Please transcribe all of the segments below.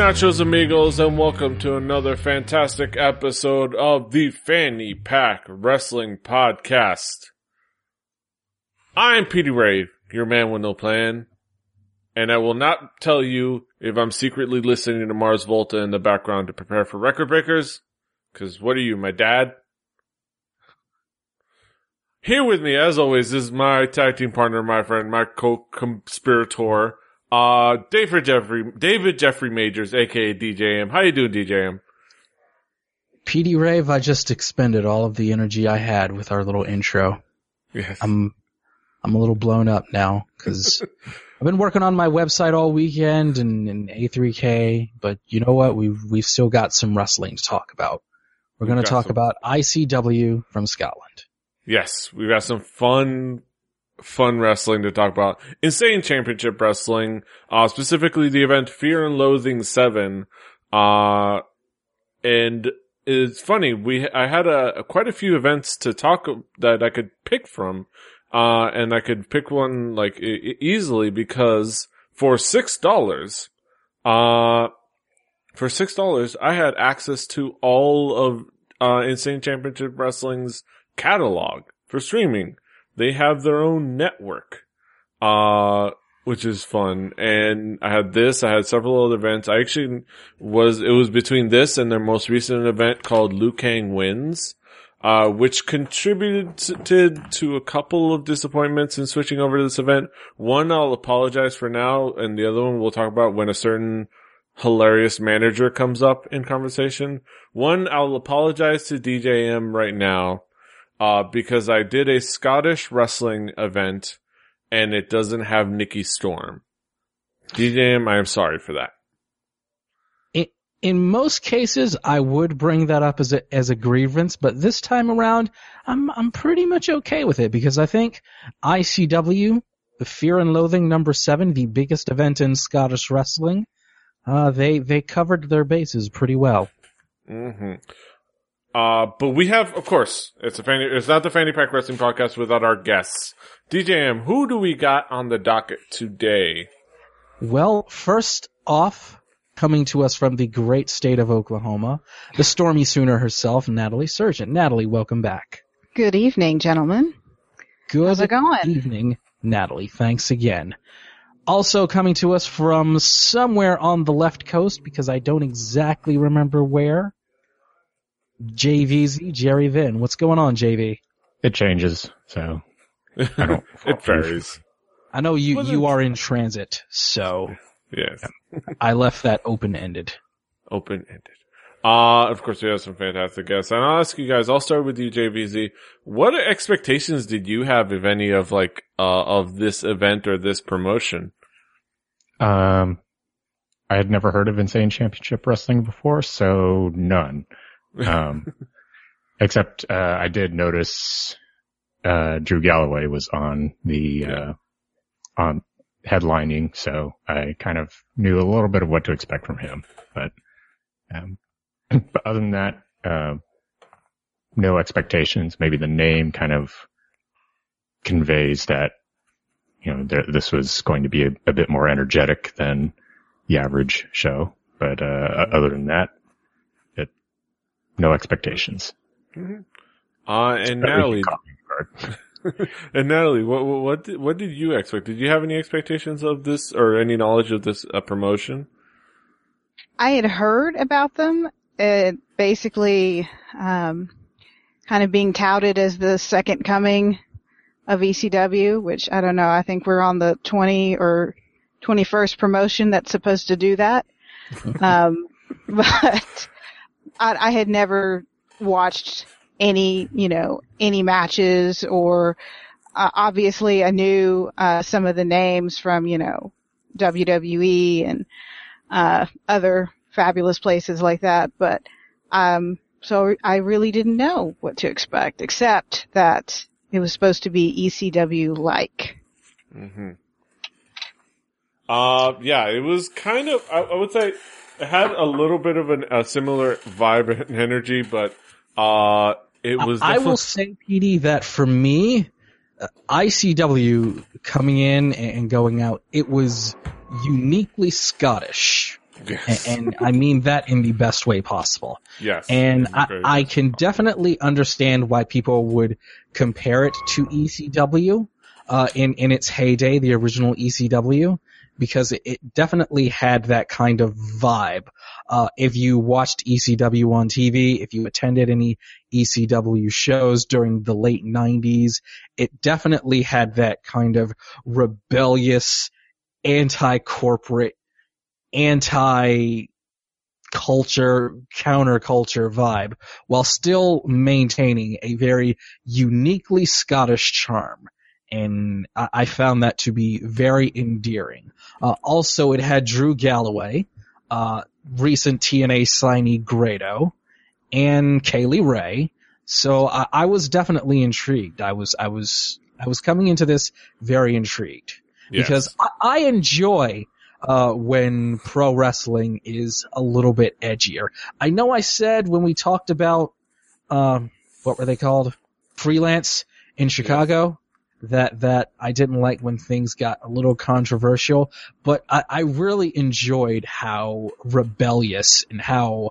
Nachos amigos and welcome to another fantastic episode of the Fanny Pack Wrestling Podcast. I'm Petey Ray, your man with no plan, and I will not tell you if I'm secretly listening to Mars Volta in the background to prepare for record breakers, cause what are you, my dad? Here with me, as always, is my tag team partner, my friend, my co-conspirator, uh, David Jeffrey, David Jeffrey Majors, aka DJM. How you doing, DJM? PD Rave, I just expended all of the energy I had with our little intro. Yes. I'm, I'm a little blown up now because I've been working on my website all weekend and, and A3K, but you know what? We've, we've still got some wrestling to talk about. We're going to talk some- about ICW from Scotland. Yes, we've got some fun, fun wrestling to talk about. Insane Championship Wrestling, uh, specifically the event Fear and Loathing 7, uh, and it's funny, we, I had a, quite a few events to talk that I could pick from, uh, and I could pick one like e- easily because for $6, uh, for $6, I had access to all of, uh, Insane Championship Wrestling's catalog for streaming. They have their own network, uh, which is fun. And I had this, I had several other events. I actually was, it was between this and their most recent event called Liu Kang Wins, uh, which contributed to, to a couple of disappointments in switching over to this event. One I'll apologize for now, and the other one we'll talk about when a certain hilarious manager comes up in conversation. One, I'll apologize to DJM right now uh, because I did a Scottish wrestling event and it doesn't have Nikki Storm. DJM, I am sorry for that. In most cases, I would bring that up as a, as a grievance, but this time around, I'm, I'm pretty much okay with it because I think ICW, the Fear and Loathing number seven, the biggest event in Scottish wrestling, uh, they, they covered their bases pretty well. hmm Uh, but we have, of course, it's a fanny, it's not the Fanny Pack Wrestling Podcast without our guests. DJM, who do we got on the docket today? Well, first off, coming to us from the great state of Oklahoma, the Stormy Sooner herself, Natalie Surgeon. Natalie, welcome back. Good evening, gentlemen. Good How's it going? evening, Natalie. Thanks again. Also coming to us from somewhere on the left coast, because I don't exactly remember where. JVZ, Jerry Vin. What's going on, JV? It changes, so I don't. it varies. I know you, Well, you are in transit, so Yes. I left that open-ended. open ended. Uh, of course, we have some fantastic guests. And I'll ask you guys, I'll start with you, JVZ. What expectations did you have, if any, of like, uh, of this event or this promotion? Um, I had never heard of Insane Championship Wrestling before, so none. Um, except uh, I did notice uh, Drew Galloway was on the uh, on headlining, so I kind of knew a little bit of what to expect from him. But um, but other than that, uh, no expectations. Maybe the name kind of conveys that you know there, this was going to be a, a bit more energetic than the average show. But uh, other than that, no expectations. Uh, and Natalie, and Natalie, what, what, what did, what did you expect? Did you have any expectations of this or any knowledge of this uh, promotion? I had heard about them, uh, basically, um, kind of being touted as the second coming of ECW, which I don't know, I think we're on the 20 or 21st promotion that's supposed to do that. um, but I, I had never watched any, you know, any matches or, uh, obviously I knew, uh, some of the names from, you know, WWE and, uh, other fabulous places like that, but, um, so I really didn't know what to expect, except that it was supposed to be ECW like. Mm-hmm. Uh, yeah, it was kind of, I, I would say, it had a little bit of an, a similar vibe and energy, but, uh, it was I will say, PD, that for me, uh, ICW coming in and going out, it was uniquely Scottish. Yes. and, and I mean that in the best way possible. yes. And I. I can definitely understand why people would compare it to ECW uh, in in its heyday, the original ECW, because it, it definitely had that kind of vibe. Uh, if you watched ECW on TV, if you attended any ECW shows during the late '90s, it definitely had that kind of rebellious, anti-corporate, anti culture, counterculture vibe, while still maintaining a very uniquely Scottish charm. And I, found that to be very endearing. Uh, also, it had Drew Galloway, uh, recent TNA signee Grado, and Kay Lee Ray. So I, I was definitely intrigued. I was, I was, I was coming into this very intrigued Yes. because I, I enjoy uh, when pro wrestling is a little bit edgier. I know I said when we talked about um, what were they called, freelance in Chicago, that that I didn't like when things got a little controversial, but I, I really enjoyed how rebellious and how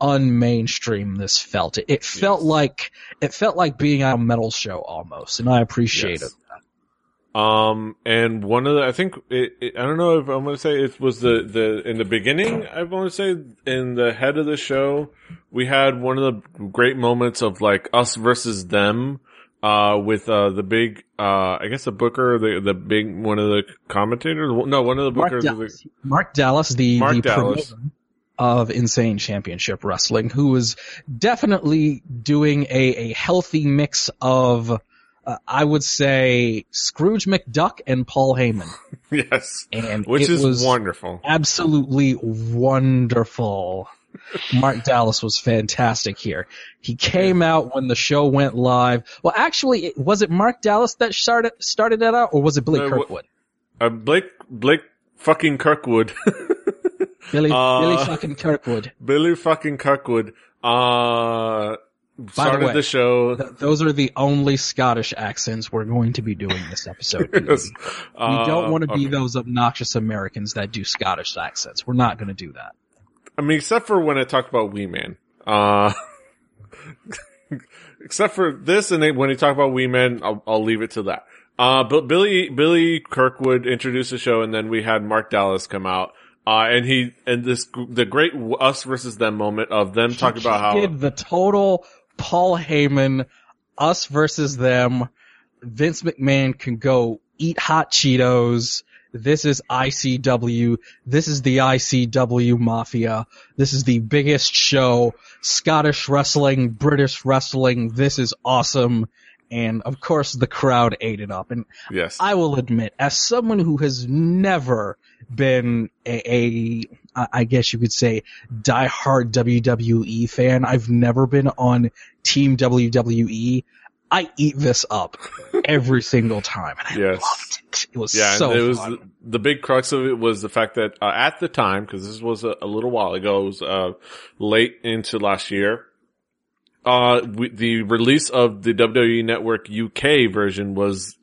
unmainstream this felt. It, it felt Yes. like it felt like being at a metal show almost, and I appreciate Yes. it. Um, and one of the, I think, it, it, I don't know if I'm going to say it was the, the, in the beginning, I want to say in the head of the show, we had one of the great moments of like us versus them, uh, with, uh, the big, uh, I guess the booker, the, the big, one of the commentators, no, one of the Mark bookers, was Dallas, Mark Dallas, the, Mark the Dallas. of Insane Championship Wrestling, who was definitely doing a, a healthy mix of, uh, I would say, Scrooge McDuck and Paul Heyman. yes, And which is wonderful. absolutely wonderful. Mark Dallas was fantastic here. He came out when the show went live. Well, actually, was it Mark Dallas that started started that out, or was it Blake wh- Kirkwood? Uh, Blake, Blake fucking Kirkwood. Billy, uh, Billy fucking Kirkwood. Billy fucking Kirkwood, uh, started way, the show. Th- those are the only Scottish accents we're going to be doing this episode. Yes. we Uh, don't want to be those obnoxious Americans that do Scottish accents. We're not going to do that. I mean, except for when I talked about Wee Man. Uh, except for this and then when he talked about Wee Man, I'll, I'll leave it to that. Uh, but Billy, Billy Kirkwood introduced the show and then we had Mark Dallas come out. Uh, and he, and this, the great us versus them moment of them talking about how, did the total Paul Heyman, us versus them. Vince McMahon can go eat hot Cheetos. This is ICW. This is the ICW Mafia. This is the biggest show. Scottish wrestling, British wrestling. This is awesome. And of course the crowd ate it up. And yes. I will admit, as someone who has never been a, a I I guess you could say, diehard WWE fan, I've never been on Team WWE. I eat this up every single time, and I Yes. loved it. It was Yeah, so it was the, the big crux of it was the fact that uh, at the time, because this was a, a little while ago, it was uh, late into last year. Uh, we, the release of the WWE Network UK version was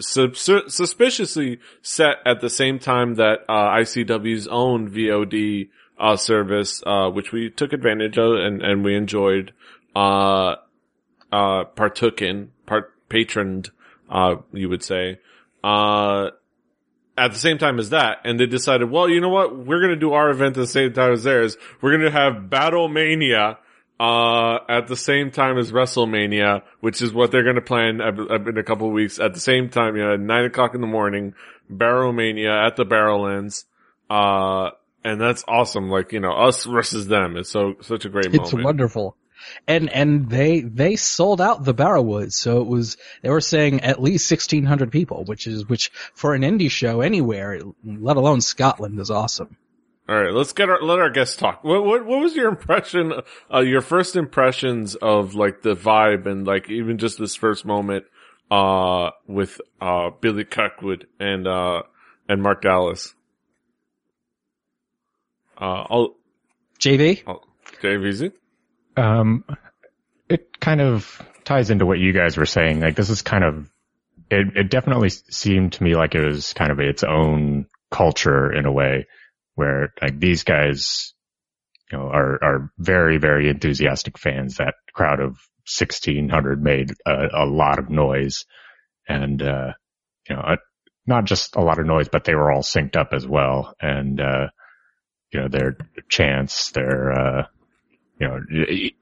sus- suspiciously set at the same time that uh, ICW's own VOD uh, service, uh, which we took advantage of and, and we enjoyed, uh, partook in, part patroned, uh, you would say, uh, at the same time as that, and they decided, well, you know what? We're gonna do our event at the same time as theirs. We're gonna have Battle Mania, uh, at the same time as WrestleMania, which is what they're gonna plan in a couple of weeks at the same time, you know, nine o'clock in the morning, BarraMania at the Barrowlands, uh, and that's awesome. Like, you know, us versus them. It's so, such a great It's moment. It's wonderful. And and they they sold out the Barrowwoods, so it was they were saying at least sixteen hundred people, which is which for an indie show anywhere, let alone Scotland, is awesome. All right, let's get our let our guests talk. What what what was your impression? Uh, your first impressions of like the vibe and like even just this first moment uh with uh Billy Kirkwood and uh and Mark Dallas. Uh, I'll JV, I'll JVZ. Um, it kind of ties into what you guys were saying. Like this is kind of, it, it definitely seemed to me like it was kind of its own culture in a way. where like these guys, you know, are, are very, very enthusiastic fans. That crowd of 1600 made a, a lot of noise and, uh, you know, not just a lot of noise, but they were all synced up as well. And, uh, you know, their chants, their, uh, you know,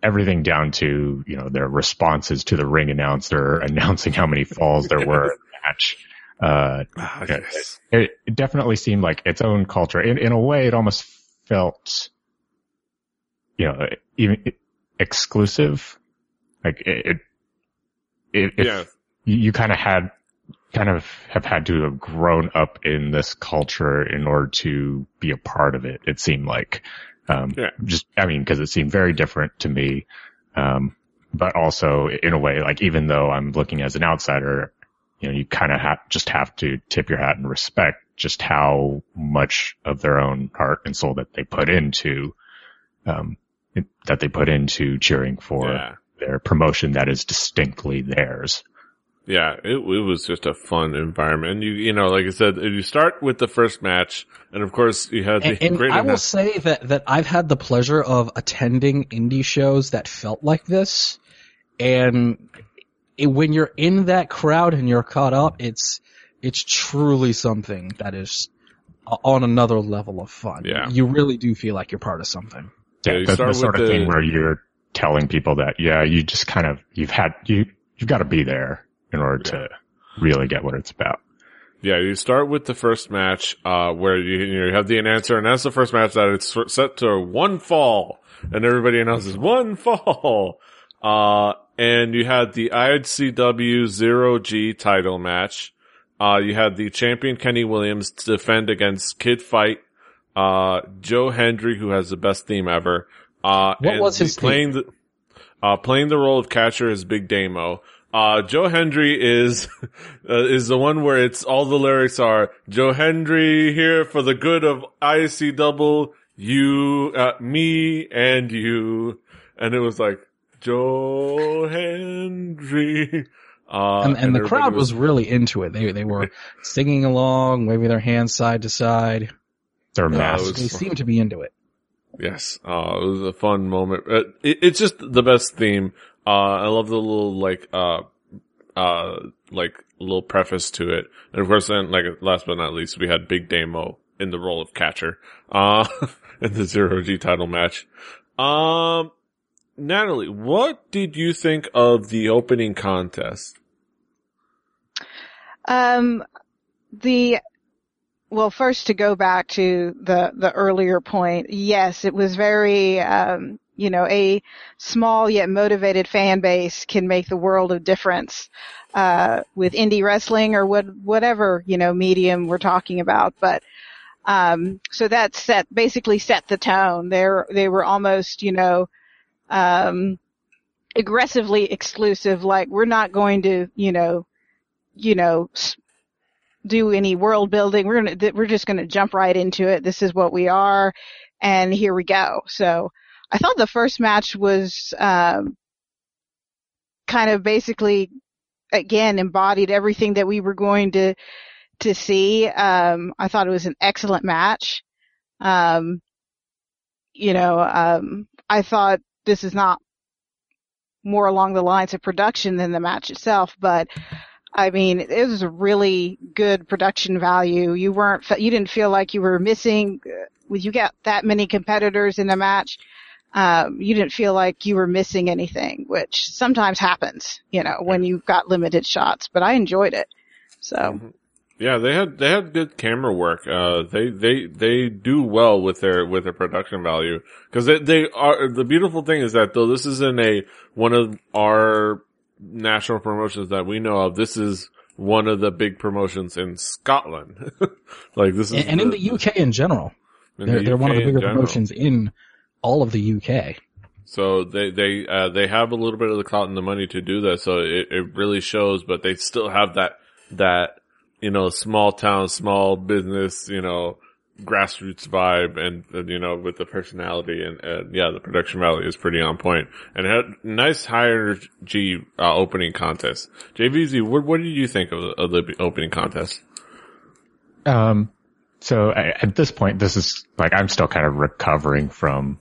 everything down to, you know, their responses to the ring announcer announcing how many falls there were in the match. Uh, Ah, yes. it, it definitely seemed like its own culture. In, in a way, it almost felt, you know, even exclusive. Like it, it, it yeah. you, you kind of had, kind of have had to have grown up in this culture in order to be a part of it. It seemed like, um, Yeah. just, I mean, cause it seemed very different to me. Um, but also in a way, like even though I'm looking as an outsider, you know, you kind of have, just have to tip your hat and respect just how much of their own heart and soul that they put into, um, that they put into cheering for Yeah. their promotion that is distinctly theirs. Yeah, it, it was just a fun environment. And you, you know, like I said, you start with the first match, and of course you had the And, and great. I will announce- say that, that I've had the pleasure of attending indie shows that felt like this. And it, when you're in that crowd and you're caught up, it's, it's truly something that is on another level of fun. Yeah. You really do feel like you're part of something. Yeah, Yeah, you that's start the sort with of the- thing where you're telling people that, yeah, you just kind of, you've had, you, you've got to be there in order to really get what it's about. Yeah, you start with the first match, uh, where you, you, have the announcer, and that's the first match that it's set to one fall, and everybody announces one fall. Uh, and you had the ICW Zero G title match. Uh, you had the champion Kenny Williams defend against Kid Fite, uh, Joe Hendry, who has the best theme ever. Uh, What and was his the- playing the, uh, playing the role of catcher is Big Damo. Uh, Joe Hendry is, uh, is the one where it's all the lyrics are Joe Hendry here for the good of IC double, you, uh, me and you. And it was like, Joe Hendry. Uh, and, and the crowd was really into it. They, they were singing along, waving their hands side to side. Their Yeah, masks. was- They seemed to be into it. Yes, uh, it was a fun moment. Uh, it, it's just the best theme. Uh, I love the little like, uh, uh, like little preface to it. And of course, then like last but not least, we had Big Damo in the role of catcher, uh, in the zero G title match. Um, Natalie, what did you think of the opening contest? Um, the well, first to go back to the the earlier point, yes, it was very um, you know a small yet motivated fan base can make the world of difference uh, with indie wrestling or what whatever you know medium we're talking about, but. Um, so that set basically set the tone. They're, they were almost, you know, um, aggressively exclusive. Like we're not going to, you know, you know, do any world building. We're gonna, we're just gonna jump right into it. This is what we are, and here we go. So I thought the first match was, um, kind of basically, again, embodied everything that we were going to, to see. Um, I thought it was an excellent match. Um, you know, um, I thought this is not more along the lines of production than the match itself, but I mean, it was a really good production value. You weren't, you didn't feel like you were missing, uh, you got that many competitors in a match, um, you didn't feel like you were missing anything, which sometimes happens, you know, when you've got limited shots, but I enjoyed it. So, Yeah, they had they had good camera work. Uh, they they they do well with their with their production value because they they are the beautiful thing is that though this isn't a one of our national promotions that we know of, this is one of the big promotions in Scotland. like this is And, and in the UK in general, in they're, the they're one of the bigger promotions in all of the UK. So they they uh, they have a little bit of the clout and the money to do that. So it, it really shows, but they still have that that you know small town, small business, you know grassroots vibe, and, and you know with the personality and, and yeah, the production value is pretty on point, and had nice high energy uh, opening contest. JVZ, what what did you think of the, of the opening contest? Um, so at this point, this is like I'm still kind of recovering from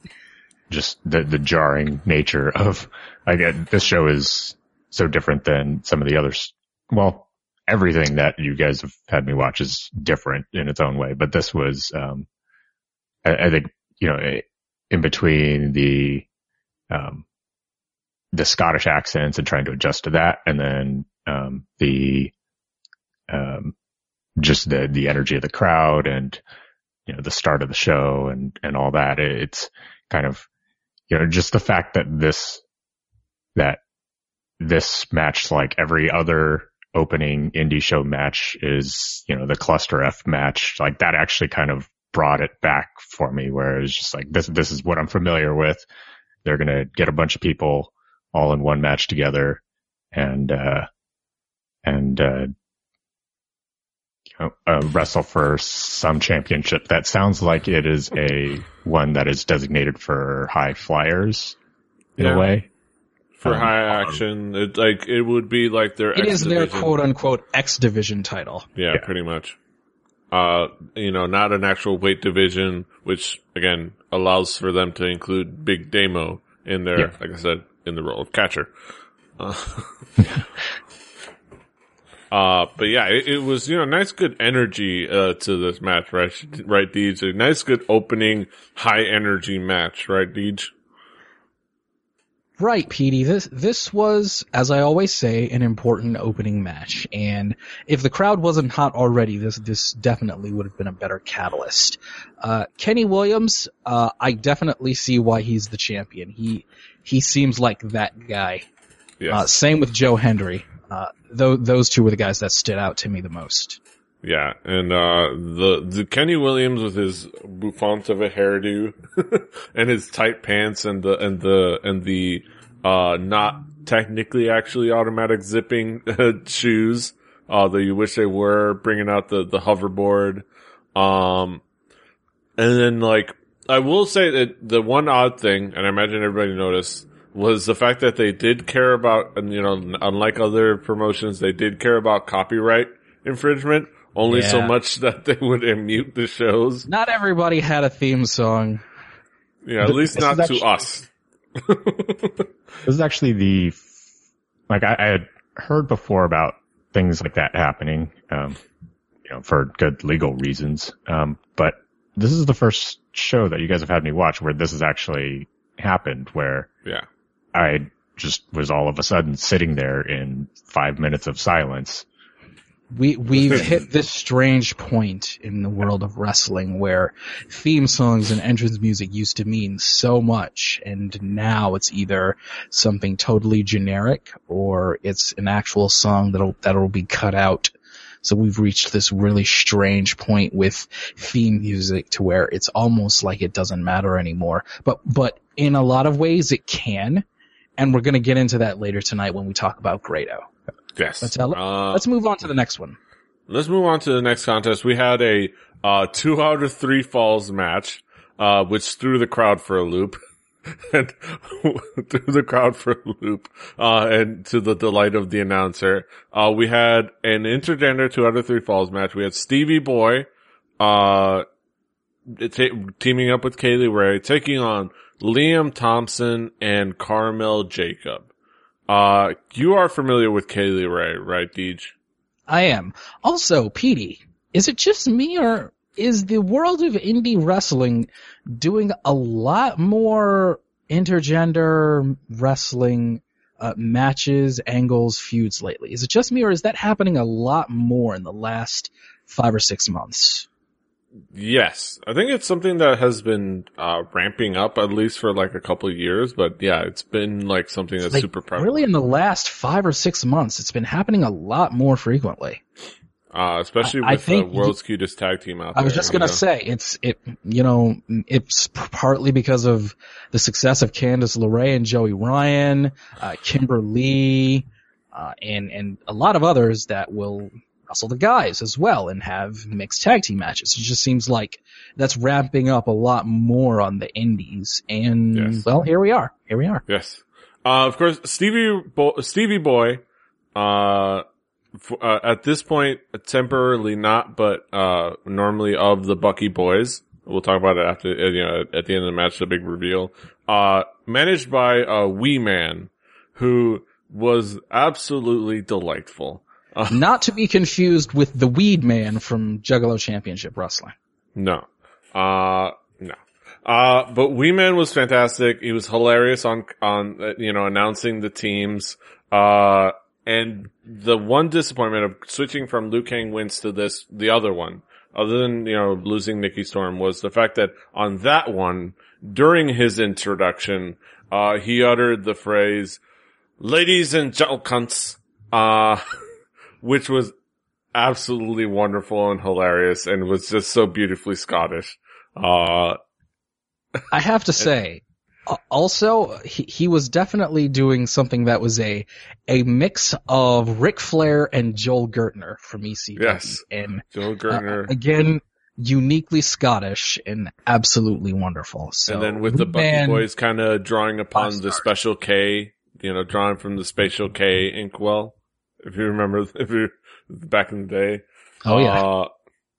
just the the jarring nature of like this show is so different than some of the others. Well, everything that you guys have had me watch is different in its own way, but this was, um, I, I think you know, in between the um, the Scottish accents and trying to adjust to that, and then um, the um, just the the energy of the crowd and you know the start of the show and and all that. It's kind of you know just the fact that this that this match like every other opening indie show match is you know the cluster F match like that actually kind of brought it back for me where it was just like this this is what I'm familiar with. They're gonna get a bunch of people all in one match together and uh and uh uh, wrestle for some championship that sounds like it is a one that is designated for high flyers in Yeah. a way. For Um, high action, it like it would be like their It X is their quote unquote X division title. Yeah, Yeah. pretty much. Uh, you know, not an actual weight division, which again allows for them to include Big Damo in there, Yeah. like I said, in the role of catcher. Uh, uh, but yeah, it, it was, you know, nice good energy, uh, to this match, right? Right, Deej? A nice good opening, high energy match, right, Deej? Right, Petey. This this was, as I always say, an important opening match. And if the crowd wasn't hot already, this this definitely would have been a better catalyst. Uh, Kenny Williams, uh, I definitely see why he's the champion. He he seems like that guy. Yes. Uh, same with Joe Hendry. Uh, tho- those two were the guys that stood out to me the most. Yeah, and uh the the Kenny Williams with his bouffant of a hairdo and his tight pants and the and the and the uh not technically actually automatic zipping shoes uh you wish they were bringing out the the hoverboard um and then like I will say that the one odd thing and I imagine everybody noticed was the fact that they did care about and you know unlike other promotions they did care about copyright infringement only so much that they would mute the shows. Not everybody had a theme song. Yeah, at least not is to actually- us. This is actually the, like I, I had heard before about things like that happening, um, you know, for good legal reasons. Um, but this is the first show that you guys have had me watch where this has actually happened where Yeah. I just was all of a sudden sitting there in five minutes of silence. We we've hit this strange point in the world of wrestling where theme songs and entrance music used to mean so much, and now it's either something totally generic or it's an actual song that'll that'll be cut out. So we've reached this really strange point with theme music to where it's almost like it doesn't matter anymore. But but in a lot of ways it can, and we're gonna get into that later tonight when we talk about Grado. Yes. Let's, uh, Uh, let's move on to the next one. Let's move on to the next contest. We had a uh, two out of three falls match, uh, which threw the crowd for a loop. and threw the crowd for a loop, uh, and to the delight of the announcer. Uh, we had an intergender two out of three falls match. We had Stevie Boy, uh, ta- teaming up with Kay Lee Ray, taking on Liam Thompson and Carmel Jacob. Uh, you are familiar with Kay Lee Ray, right, Deej? I am. Also, Petey, is it just me or is the world of indie wrestling doing a lot more intergender wrestling uh, matches, angles, feuds lately? Is it just me or is that happening a lot more in the last five or six months? Yes, I think it's something that has been uh, ramping up at least for like a couple of years. But yeah, it's been like something that's Like, super prevalent. Really in the last five or six months, it's been happening a lot more frequently. uh, especially I- I with the think world's cutest tag team out there. I was just you gonna know? say it's it you know it's partly because of the success of Candice LeRae and Joey Ryan, uh, Kimber Lee, uh, and and a lot of others that will wrestle the guys as well and have mixed tag team matches. It just seems like that's ramping up a lot more on the indies. And Yes. well, here we are. Here we are. Yes. Uh, of course, Stevie Bo- Stevie Boy, uh, f- uh, at this point, temporarily not, but uh, normally of the Bucky boys. We'll talk about it after, uh, you know, at the end of the match, the big reveal. Uh, managed by a wee man who was absolutely delightful. Not to be confused with the Weed Man from Juggalo Championship Wrestling. No. Uh, no. Uh, but Wee Man was fantastic. He was hilarious on, on, uh, you know, announcing the teams. Uh, and the one disappointment of switching from Liu Kang wins to this, the other one, other than, you know, losing Nikki Storm was the fact that on that one, during his introduction, uh, he uttered the phrase, ladies and gentlemen, uh, which was absolutely wonderful and hilarious and was just so beautifully Scottish. Uh, I have to say, uh, also, he, he was definitely doing something that was a, a mix of Ric Flair and Joel Gertner from ECW. Yes. And Joel uh, Gertner. again, uniquely Scottish and absolutely wonderful. So, and then with the Bucky Man- Boys kind of drawing upon the special K, you know, drawing from the Special K inkwell. If you remember, if you, back in the day. Oh yeah. Uh,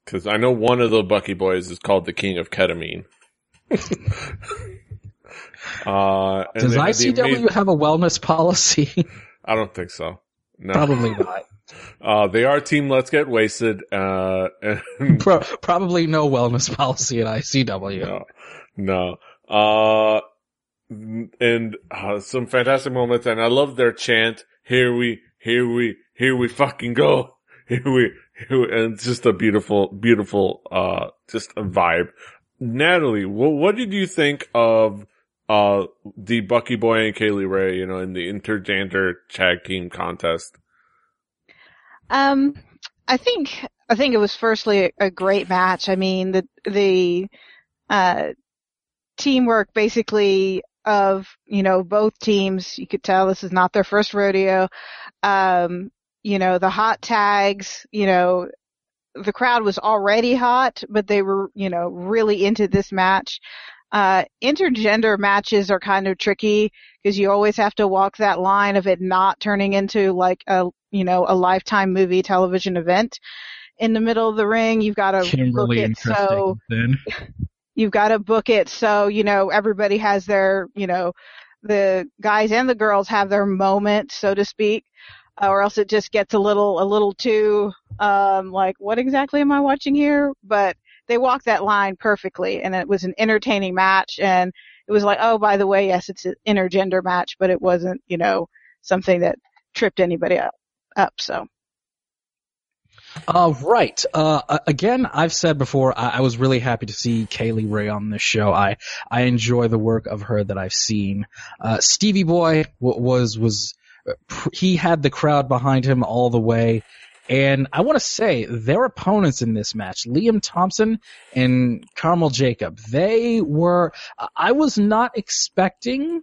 cause I know one of the Bucky Boys is called the King of Ketamine. uh, Does they had the ICW amazing- have a wellness policy? I don't think so. No. Probably not. Uh, they are team Let's Get Wasted, uh, and Pro- probably no wellness policy at ICW. no, no. Uh, and uh, some fantastic moments, and I love their chant. Here we, here we, here we fucking go. Here we, here we and it's just a beautiful, beautiful, uh, just a vibe. Natalie, what, what did you think of, uh, the Bucky Boy and Kay Lee Ray, you know, in the intergender tag team contest? Um, I think I think it was firstly a, a great match. I mean, the the uh, teamwork basically of you know both teams. You could tell this is not their first rodeo. Um, you know the hot tags. You know the crowd was already hot, but they were you know really into this match. Uh, intergender matches are kind of tricky because you always have to walk that line of it not turning into like a you know a lifetime movie television event in the middle of the ring you've got to book it so then. you've got to book it so you know everybody has their you know the guys and the girls have their moment so to speak uh, or else it just gets a little a little too um like what exactly am i watching here? But they walked that line perfectly and it was an entertaining match and it was like oh by the way yes it's an intergender match but it wasn't you know something that tripped anybody up up so Uh, right. Uh, again, I've said before, I, I was really happy to see Kay Lee Ray on this show. I, I enjoy the work of her that I've seen. Uh, Stevie Boy w- was, was, uh, he had the crowd behind him all the way. And I want to say their opponents in this match, Liam Thompson and Carmel Jacob, they were, I- was not expecting,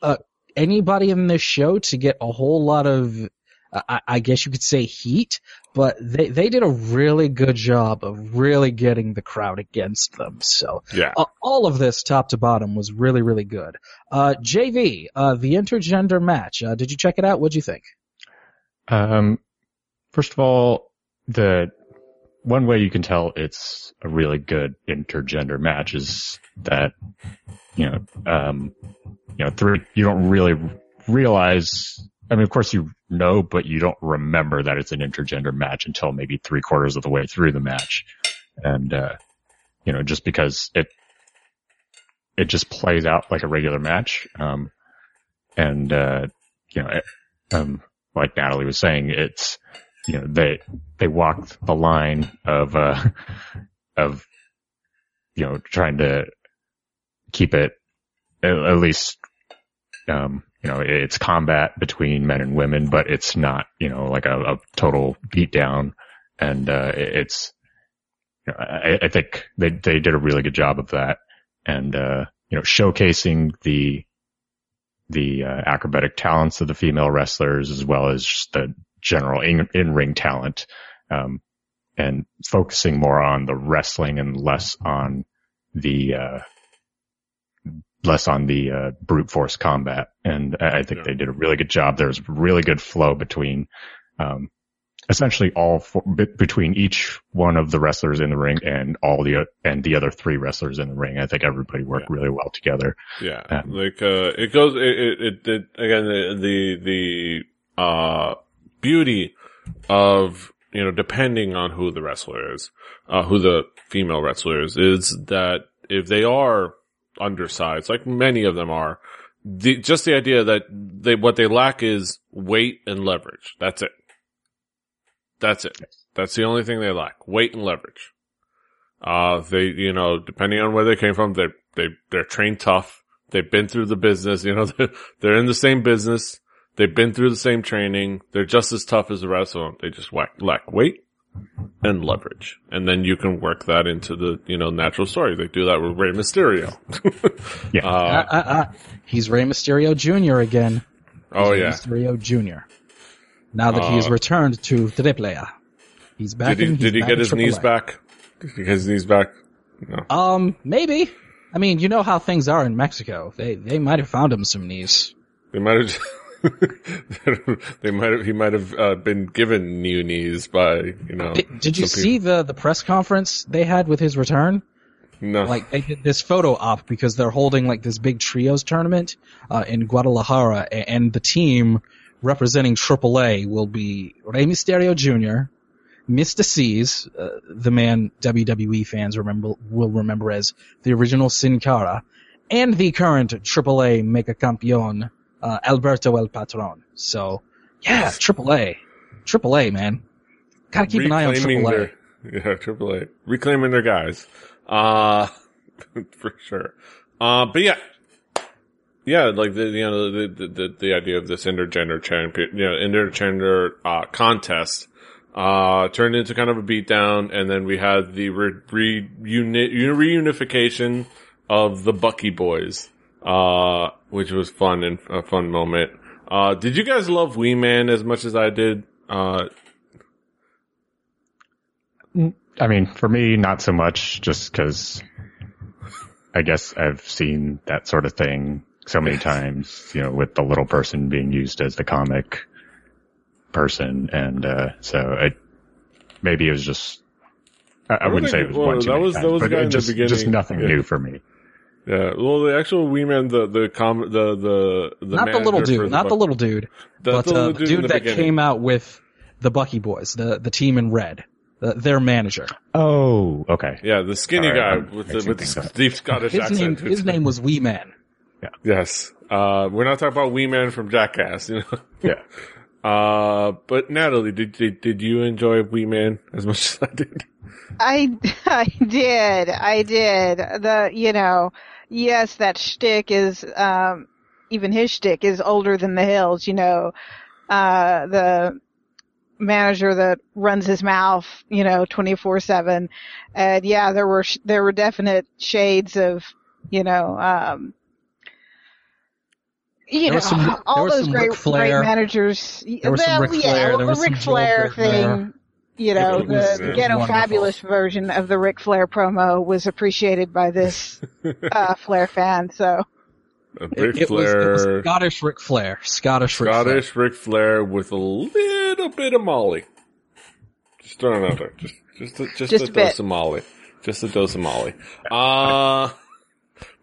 uh, anybody in this show to get a whole lot of, uh, I guess you could say heat, but they, they did a really good job of really getting the crowd against them. So Yeah. uh, all of this top to bottom was really, really good. Uh, JV, uh, the intergender match, uh, did you check it out? What'd you think? Um, first of all, the one way you can tell it's a really good intergender match is that, you know, um, you know, three, you don't really realize, I mean, of course you know, but you don't remember that it's an intergender match until maybe three quarters of the way through the match. And, uh, you know, just because it, it just plays out like a regular match. Um, and, uh, you know, it, um, like Natalie was saying, it's, you know, they, they walked the line of, uh, of, you know, trying to keep it at, at least, um, you know, it's combat between men and women, but it's not, you know, like a, a total beatdown. And, uh, it's, you know, I, I think they, they did a really good job of that and, uh, you know, showcasing the, the uh, acrobatic talents of the female wrestlers as well as just the general in, in-ring talent, um, and focusing more on the wrestling and less on the, uh, less on the, uh, brute force combat. And I think Yeah. they did a really good job. There was really good flow between, um, essentially all four, be- between each one of the wrestlers in the ring and all the and the other three wrestlers in the ring. I think everybody worked really well together. Yeah, Um, like uh, it goes. It, it, it, it again the the the uh beauty of you know depending on who the wrestler is, uh, who the female wrestler is, is that if they are undersized, like many of them are, the, just the idea that they what they lack is weight and leverage. That's it. That's it. That's the only thing they lack: weight and leverage. Uh, they, you know, depending on where they came from, they they they're trained tough. They've been through the business. You know, they're, they're in the same business. They've been through the same training. They're just as tough as the rest of them. They just lack, lack weight and leverage. And then you can work that into the, you know, natural story. They do that with Rey Mysterio. Yeah. Uh, Uh, uh, uh, he's Rey Mysterio Jr. again. oh Rey yeah. Mysterio Jr. Now that he has Uh, returned to AAA. He's back Did he, in, did he get in his knees back? Did he get his knees back? No. Um, maybe. I mean, you know how things are in Mexico. They they might have found him some knees. They might have, they might have, he might have uh, been given new knees by, you know. Did, did you see the the press conference they had with his return? No. Like they did this photo op because they're holding like this big trios tournament uh, in Guadalajara, and the team representing AAA will be Rey Mysterio Jr., Myzteziz, uh, the man WWE fans remember will remember as the original Sin Cara, and the current AAA Mega Campeon uh, Alberto El Patron. So yeah, AAA, AAA man, gotta keep an eye on AAA. Their, yeah, Triple A. Reclaiming their guys. Uh, for sure. Uh, but yeah. Yeah, like the, you know, the, the, the, the idea of this intergender champion, you know, intergender, uh, contest, uh, turned into kind of a beatdown. And then we had the re, reuni- reunification of the Bucky boys, uh, which was fun and a fun moment. Uh, did you guys love Wee Man as much as I did? Uh, I mean, for me, not so much, just because I guess I've seen that sort of thing so many times, you know, with the little person being used as the comic person, and uh, so I maybe it was just. I, I wouldn't say it was well, one too that many was- that times, was the but guy it in the just, just nothing Yeah. new for me. Yeah, well, the actual Wee Man, the the com, the the the not the little manager for dude, not the little dude, the- but the uh, the dude in dude the that beginning. came out with the Bucky Boys, the the team in red, the, their manager. Oh, okay. Yeah, the skinny Sorry, guy I'm with the with the deep Scottish His accent. name his name was Wee Man. Yeah. Yes. Uh, we're not talking about Wee Man from Jackass, you know. Yeah. Uh, but Natalie, did did did you enjoy Wee Man as much as I did? I, I did. I did. The, you know, yes, that shtick is, um, even his shtick is older than the hills, you know, uh, the manager that runs his mouth, you know, 24-7. And yeah, there were, sh- there were definite shades of, you know, um, you There know, some- all those great, great managers. There was some Ric yeah, Flair, well, the was some Ric Flair thing. Thing, you know, was, the uh, Ghetto wonderful. Fabulous version of the Ric Flair promo was appreciated by this uh, Flair fan. So A It, Ric it was, it was Flair, Scottish Ric Flair, Scottish Ric Flair. Scottish Ric Flair with a little bit of Molly. Just throwing it out there. Just just a, just, Just a, a bit. dose of Molly. Just a dose of Molly. Uh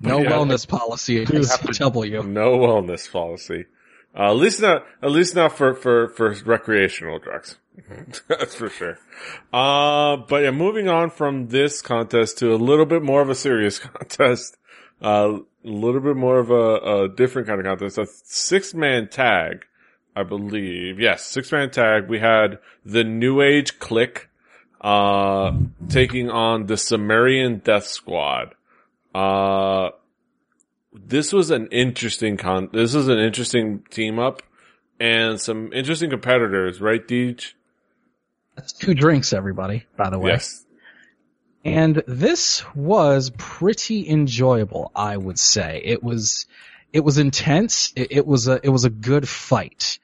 No Yeah. wellness policy at ECW. No wellness policy. Uh, at least not, at least not for, for, for recreational drugs. That's for sure. Uh, but yeah, moving on from this contest to a little bit more of a serious contest. Uh, a little bit more of a, a different kind of contest. A six man tag, I believe. Yes, six man tag. We had the New Age Kliq, uh, taking on the Sumerian Death Squad. Uh, this was an interesting con. This was an interesting team up, and some interesting competitors, right, Deej? That's two drinks, everybody, by the way. Yes. And this was pretty enjoyable, I would say. It was, it was intense. It, it was a, it was a good fight.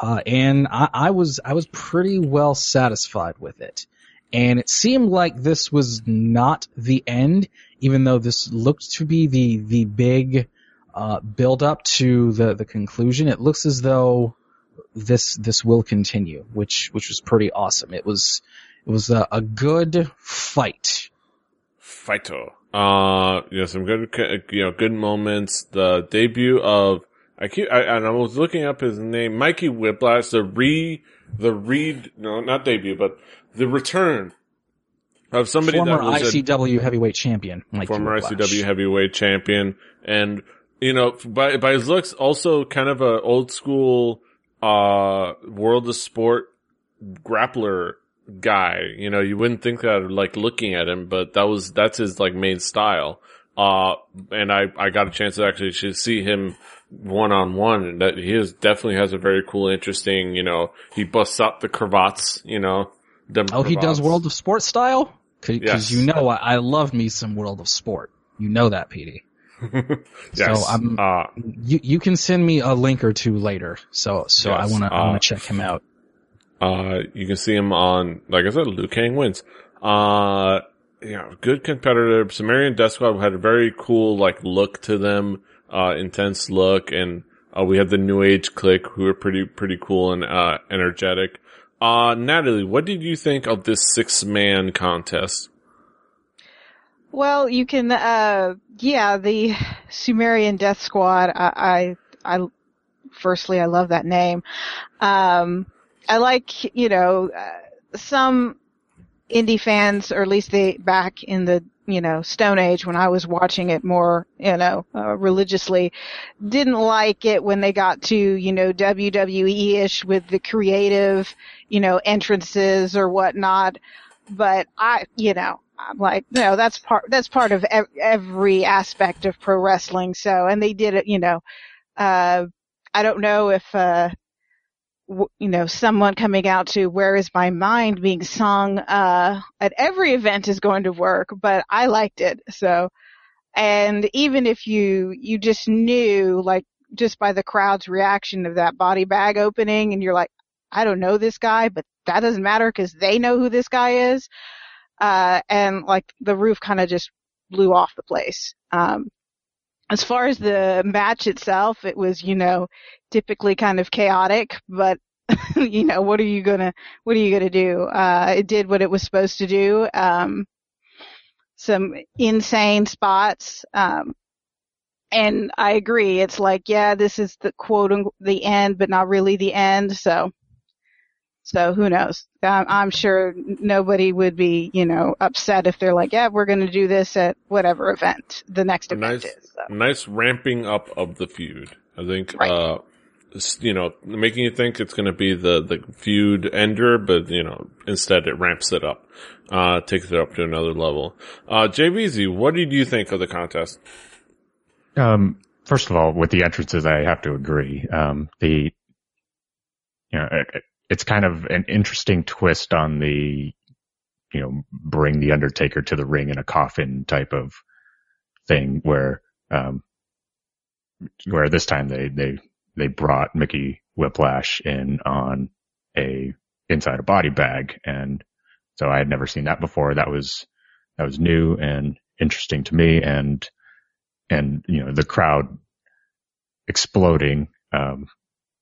Uh, and I, I was, I was pretty well satisfied with it. And it seemed like this was not the end, even though this looked to be the, the big, uh, build up to the, the conclusion. It looks as though this this will continue, which which was pretty awesome. It was it was a, a good fight. Fighto. Uh, you know, some good, you know, good moments. The debut of, I keep, I, and I was looking up his name, Mikey Whiplash, the re, the read, no, not debut, but the return of somebody former that was a ICW heavyweight champion, Mikey former. ICW heavyweight champion, and you know, by by his looks, also kind of a old school uh world of sport grappler guy. You know, you wouldn't think that like looking at him, but that was that's his like main style. Uh, and I I got a chance to actually to see him one on one, and that he is definitely has a very cool, interesting. You know, he busts out the cravats. You know, Oh, he does. World of Sport style? Cause, 'cause Yes. you know I, I love me some World of Sport. You know that, Petey. yes. So I'm- uh, You you can send me a link or two later. So so I wanna I uh, wanna check him out. Uh, you can see him on, like I said, Liu Kang wins. Uh, you know, good competitor. Sumerian Death Squad had a very cool, like, look to them, uh, intense look. And, uh, we had the New Age Kliq who were pretty, pretty cool and, uh, energetic. Uh, Natalie, what did you think of this six man contest? Well, you can, uh, yeah, the Sumerian Death Squad, I, I, I firstly, I love that name. Um, I like, you know, uh, some indie fans, or at least they, back in the, you know, Stone Age when I was watching it more, you know, uh, religiously, didn't like it when they got to, you know, WWE-ish with the creative, you know, entrances or whatnot. But I, you know, I'm like, no, that's part, that's part of ev- every aspect of pro wrestling. So, and they did it, you know, uh, I don't know if, uh, you know, someone coming out to Where is My Mind being sung, uh, at every event is going to work, but I liked it. So, and even if you, you just knew, like, just by the crowd's reaction of that body bag opening and you're like, I don't know this guy, but that doesn't matter because they know who this guy is. Uh, and like the roof kind of just blew off the place. Um, as far as the match itself, it was, you know, typically kind of chaotic, but you know, what are you gonna, what are you gonna do? Uh, it did what it was supposed to do. Um, some insane spots. Um, and I agree. It's like, yeah, this is the quote, the end, but not really the end. So, so who knows? I'm, I'm sure nobody would be, you know, upset if they're like, yeah, we're going to do this at whatever event the next event nice- is. So. Nice ramping up of the feud. I think, Right. uh, you know, making you think it's going to be the, the feud ender, but, you know, instead it ramps it up, uh, takes it up to another level. Uh, JVZ, what did you think of the contest? Um, first of all, with the entrances, I have to agree. Um, the, you know, it, it's kind of an interesting twist on the, you know, bring the Undertaker to the ring in a coffin type of thing where, um, where this time they, they, they brought Mikey Whiplash in on a, inside a body bag. And so I had never seen that before. That was, that was new and interesting to me. And, and you know the crowd exploding um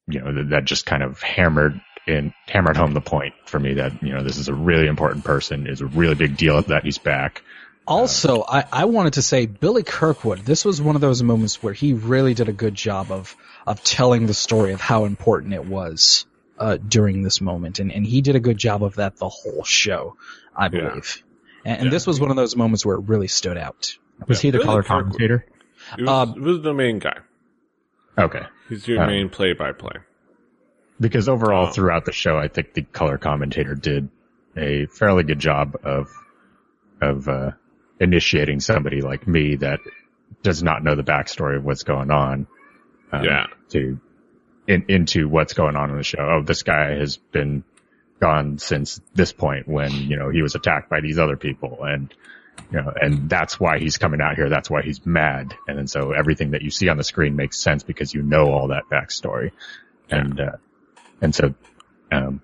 you know that, that just kind of hammered in hammered home the point for me that you know this is a really important person is a really big deal that he's back Also, I, I wanted to say Billy Kirkwood, this was one of those moments where he really did a good job of, of telling the story of how important it was, uh, during this moment. And, and he did a good job of that the whole show, I Yeah. believe. And, and Yeah. this was one of those moments where it really stood out. was Yeah, he the Billy color Kirkwood. commentator It was, Um, it was the main guy. okay He's your um, main play by play. Because overall Oh. throughout the show i think the color commentator did a fairly good job of of uh initiating somebody like me that does not know the backstory of what's going on um, Yeah. to in, into what's going on in the show. Oh, this guy has been gone since this point when, you know, he was attacked by these other people and, you know, and that's why he's coming out here. That's why he's mad. And then so everything that you see on the screen makes sense because you know all that backstory. And, uh, and so, um,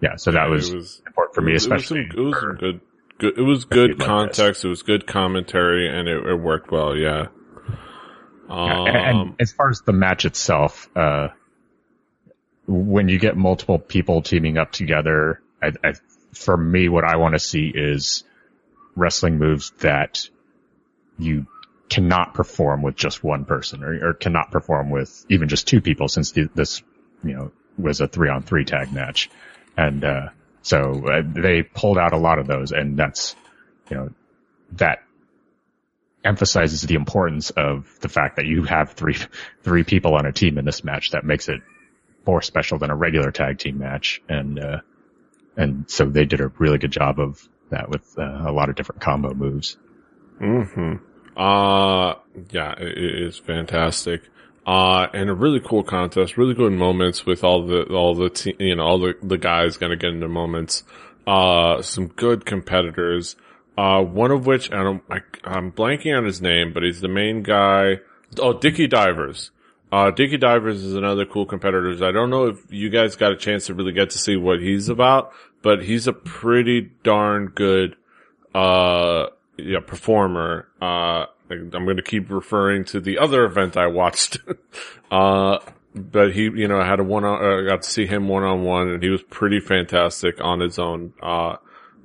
yeah, so that was, was important for me, it was some- especially. It was, for- good, good. It was good like context. It was good commentary, and it, it worked well. Yeah. Yeah, Um, and, and as far as the match itself, uh, when you get multiple people teaming up together, I, I, for me, what I want to see is wrestling moves that you cannot perform with just one person or, or cannot perform with even just two people since the, this, you know, was a three on three tag match. And, uh, so uh, they pulled out a lot of those and that's, you know, that emphasizes the importance of the fact that you have three, three people on a team in this match that makes it more special than a regular tag team match. And, uh, and so they did a really good job of that with uh, a lot of different combo moves. hmm Uh, yeah, it, it is fantastic. Uh, and a really cool contest, really good moments with all the, all the, te- you know, all the, the guys gonna get into moments. Uh, some good competitors. Uh, one of which, and I'm, I, I'm blanking on his name, but he's the main guy. Oh, Dickie Divers. Uh, Dickie Divers is another cool competitor. I don't know if you guys got a chance to really get to see what he's about, but he's a pretty darn good, uh, yeah, performer. Uh, I'm going to keep referring to the other event I watched. uh, but he, you know, I had a one on, uh, got to see him one on one and he was pretty fantastic on his own. Uh,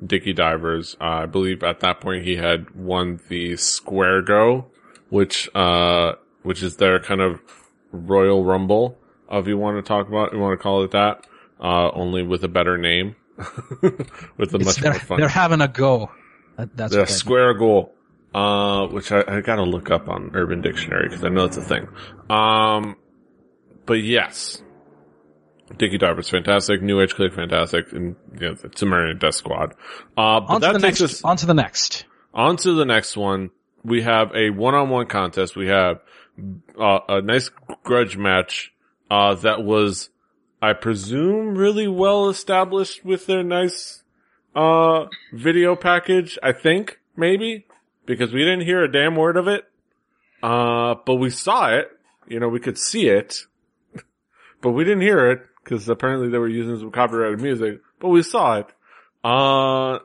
Dickie Divers, uh, I believe at that point he had won the Square Go, which, uh, which is their kind of Royal Rumble, uh, if you want to talk about, you want to call it that, uh, only with a better name. with a It's- much they're, more fun. they're having a go. That, that's The I- Square Go, uh, which I, I gotta look up on Urban Dictionary because I know it's a thing. Um, but yes, Dickie Darver's fantastic, New Age Kliq fantastic, and you know, the Sumerian Death Squad. Uh, but On to that the takes next. us On to the next. on to the next one. We have a one-on-one contest. We have uh, a nice grudge match uh, that was, I presume, really well established with their nice uh, video package. I think maybe because we didn't hear a damn word of it, uh, but we saw it. You know, we could see it, but we didn't hear it because apparently they were using some copyrighted music. But we saw it. Uh,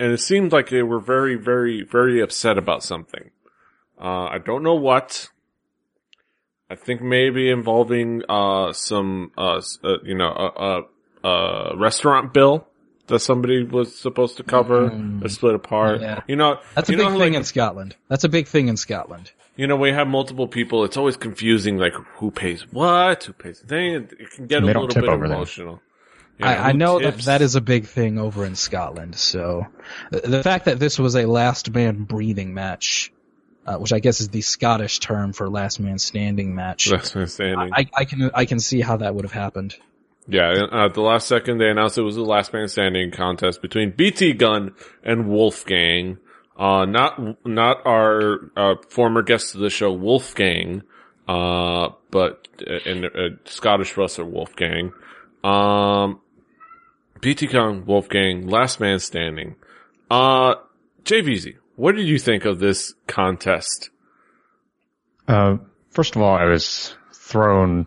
and it seemed like they were very, very, very upset about something. Uh, I don't know what. I think maybe involving, uh, some, uh, uh you know, a, a, a restaurant bill that somebody was supposed to cover, Mm. or split apart. Yeah. You know, That's a big know, thing like, in Scotland. That's a big thing in Scotland. you know, we have multiple people. It's always confusing, like who pays what, who pays the thing. It can get And a little bit emotional. I, I know that that is a big thing over in Scotland. So the, the fact that this was a last man breathing match, uh, which I guess is the Scottish term for last man standing match, That's my understanding. I, I can I can see how that would have happened. Yeah, and, uh, at the last second they announced it was the last man standing contest between BT Gunn and Wolfgang. Uh, not, not our, uh, former guest of the show, Wolfgang, uh, but, uh, in, uh, Scottish wrestler Wolfgang. Um, BT Gunn, Wolfgang, last man standing. Uh, JVZ, what did you think of this contest? Uh, first of all, I was thrown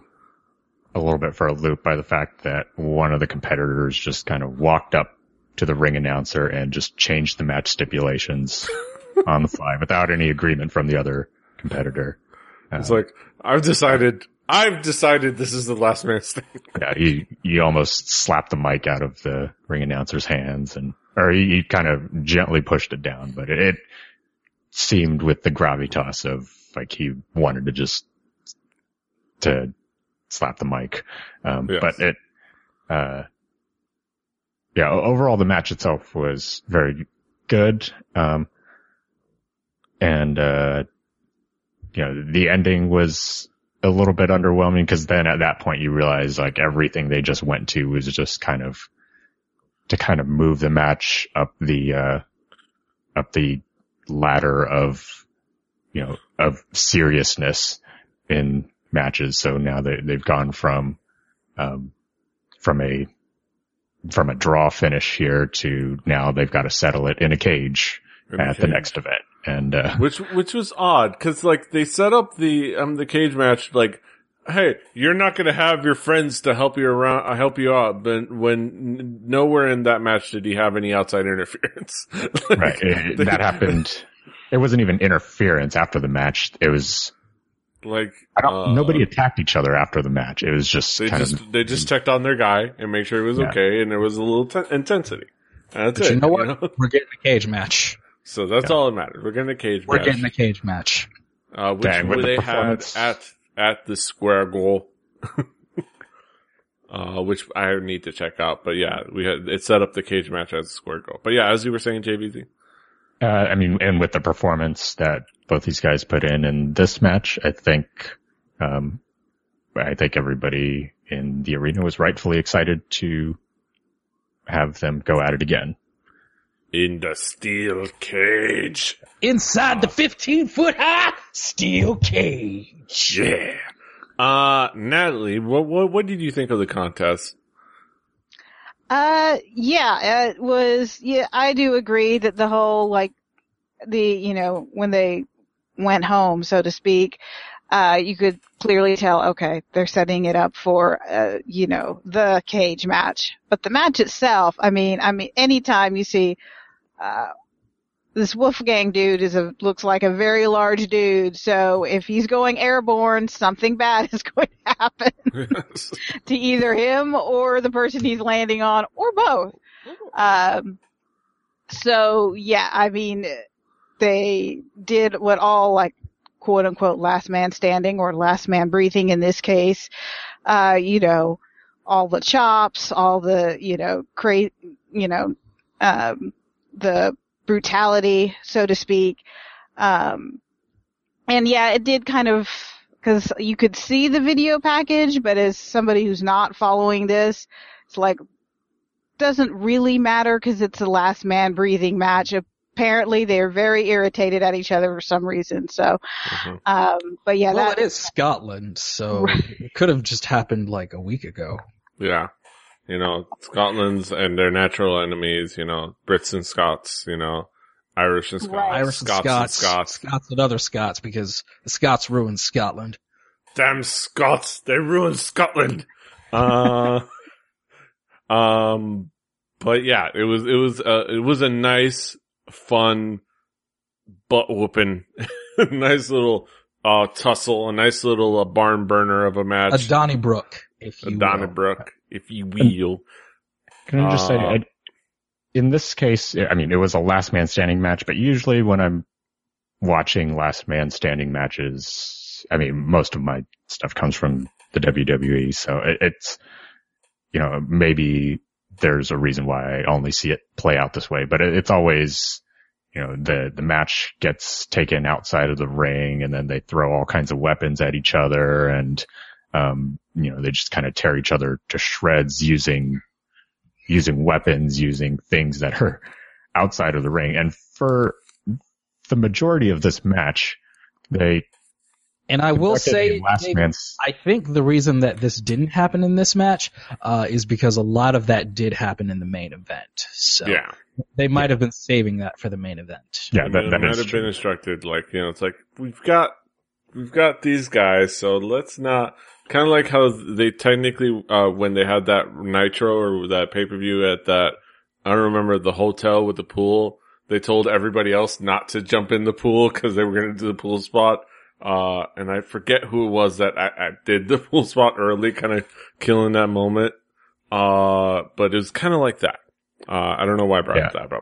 a little bit for a loop by the fact that one of the competitors just kind of walked up to the ring announcer and just changed the match stipulations on the fly without any agreement from the other competitor. Uh, It's like, I've decided, I've decided this is the last man standing. yeah, he, he almost slapped the mic out of the ring announcer's hands and, or he, he kind of gently pushed it down, but it, it seemed with the gravitas of like he wanted to just, to slap the mic. Um, Yes. but it, uh, yeah, overall the match itself was very good. Um, and, uh, you know, the ending was a little bit underwhelming because then at that point you realize like everything they just went to was just kind of to kind of move the match up the, uh, up the ladder of, you know, of seriousness in matches. So now they, they've gone from, um, from a, from a draw finish here to now they've got to settle it in a cage at the next event. And, uh, which which was odd because like they set up the um the cage match like hey you're not gonna have your friends to help you around uh, help you out but when nowhere in that match did he have any outside interference Like, right. It- they- that happened. It wasn't even interference after the match. It was Like I don't, uh, nobody attacked each other after the match. It was just They kind just of they just checked on their guy and make sure he was Yeah. okay, and there was a little t- intensity. And that's But it. you know what? We're getting a cage match. So that's Yeah. all that matters. We're getting a cage We're match, getting a cage match. uh, which Dang, with the they had at at the Square Go. Uh, which I need to check out, but yeah, we had it set up the cage match as a Square Go. But yeah, as you were saying, JVZ, Uh, I mean, and with the performance that both these guys put in in this match, I think, um, I think everybody in the arena was rightfully excited to have them go at it again. in the steel cage, Inside the 15 foot high steel cage. yeah. Uh, Natalie, what what what did you think of the contest? Uh, yeah, it was, yeah, I do agree that the whole, like, the, you know, when they went home, so to speak, uh, you could clearly tell, okay, they're setting it up for, uh, you know, the cage match. But the match itself, I mean, I mean, anytime you see, uh, this Wolfgang dude is a, looks like a very large dude, so if he's going airborne, something bad is going to happen to either him or the person he's landing on or both. Um, so yeah, I mean, they did what all like quote unquote last man standing or last man breathing in this case, uh, you know, all the chops, all the, you know, cra- you know, um, the brutality, so to speak. Um, and yeah, it did kind of, cause you could see the video package, but as somebody who's not following this, it's like, doesn't really matter cause it's a last man breathing match. Apparently they're very irritated at each other for some reason. So, Mhm. um, but yeah, well, that it is Scotland, so it could have just happened like a week ago. Yeah. You know, Scotland's and their natural enemies, you know, Brits and Scots, you know, Irish and Scots, Right. Irish and Scots Scots, and Scots. Scots and other Scots because the Scots ruined Scotland. Damn Scots, they ruined Scotland. Uh, um, but yeah, it was, it was, uh, it was a nice, fun, butt whooping, nice little, uh, tussle, a nice little uh, barn burner of a match. A match. Donnybrook, if A you will. Donnybrook, if you will. Can I just say, Uh, I, in this case, I mean, it was a last man standing match, but usually when I'm watching last man standing matches, I mean, most of my stuff comes from the WWE, so it, it's, you know, maybe there's a reason why I only see it play out this way, but it, it's always, you know, the, the match gets taken outside of the ring and then they throw all kinds of weapons at each other and, um, you know, they just kind of tear each other to shreds using using weapons, using things that are outside of the ring. And for the majority of this match, they And I will say, last David, I think the reason that this didn't happen in this match uh, is because a lot of that did happen in the main event. So Yeah. they might have been saving that for the main event. yeah, that, that might is have true. been instructed like you know it's like we've got we've got these guys so let's not kind of like how they technically uh when they had that nitro or that pay-per-view at that i don't remember the hotel with the pool they told everybody else not to jump in the pool because they were going to do the pool spot. Uh and i forget who it was that I, I did the pool spot early kind of killing that moment. Uh but it was kind of like that. Uh i don't know why i brought Yeah. up that but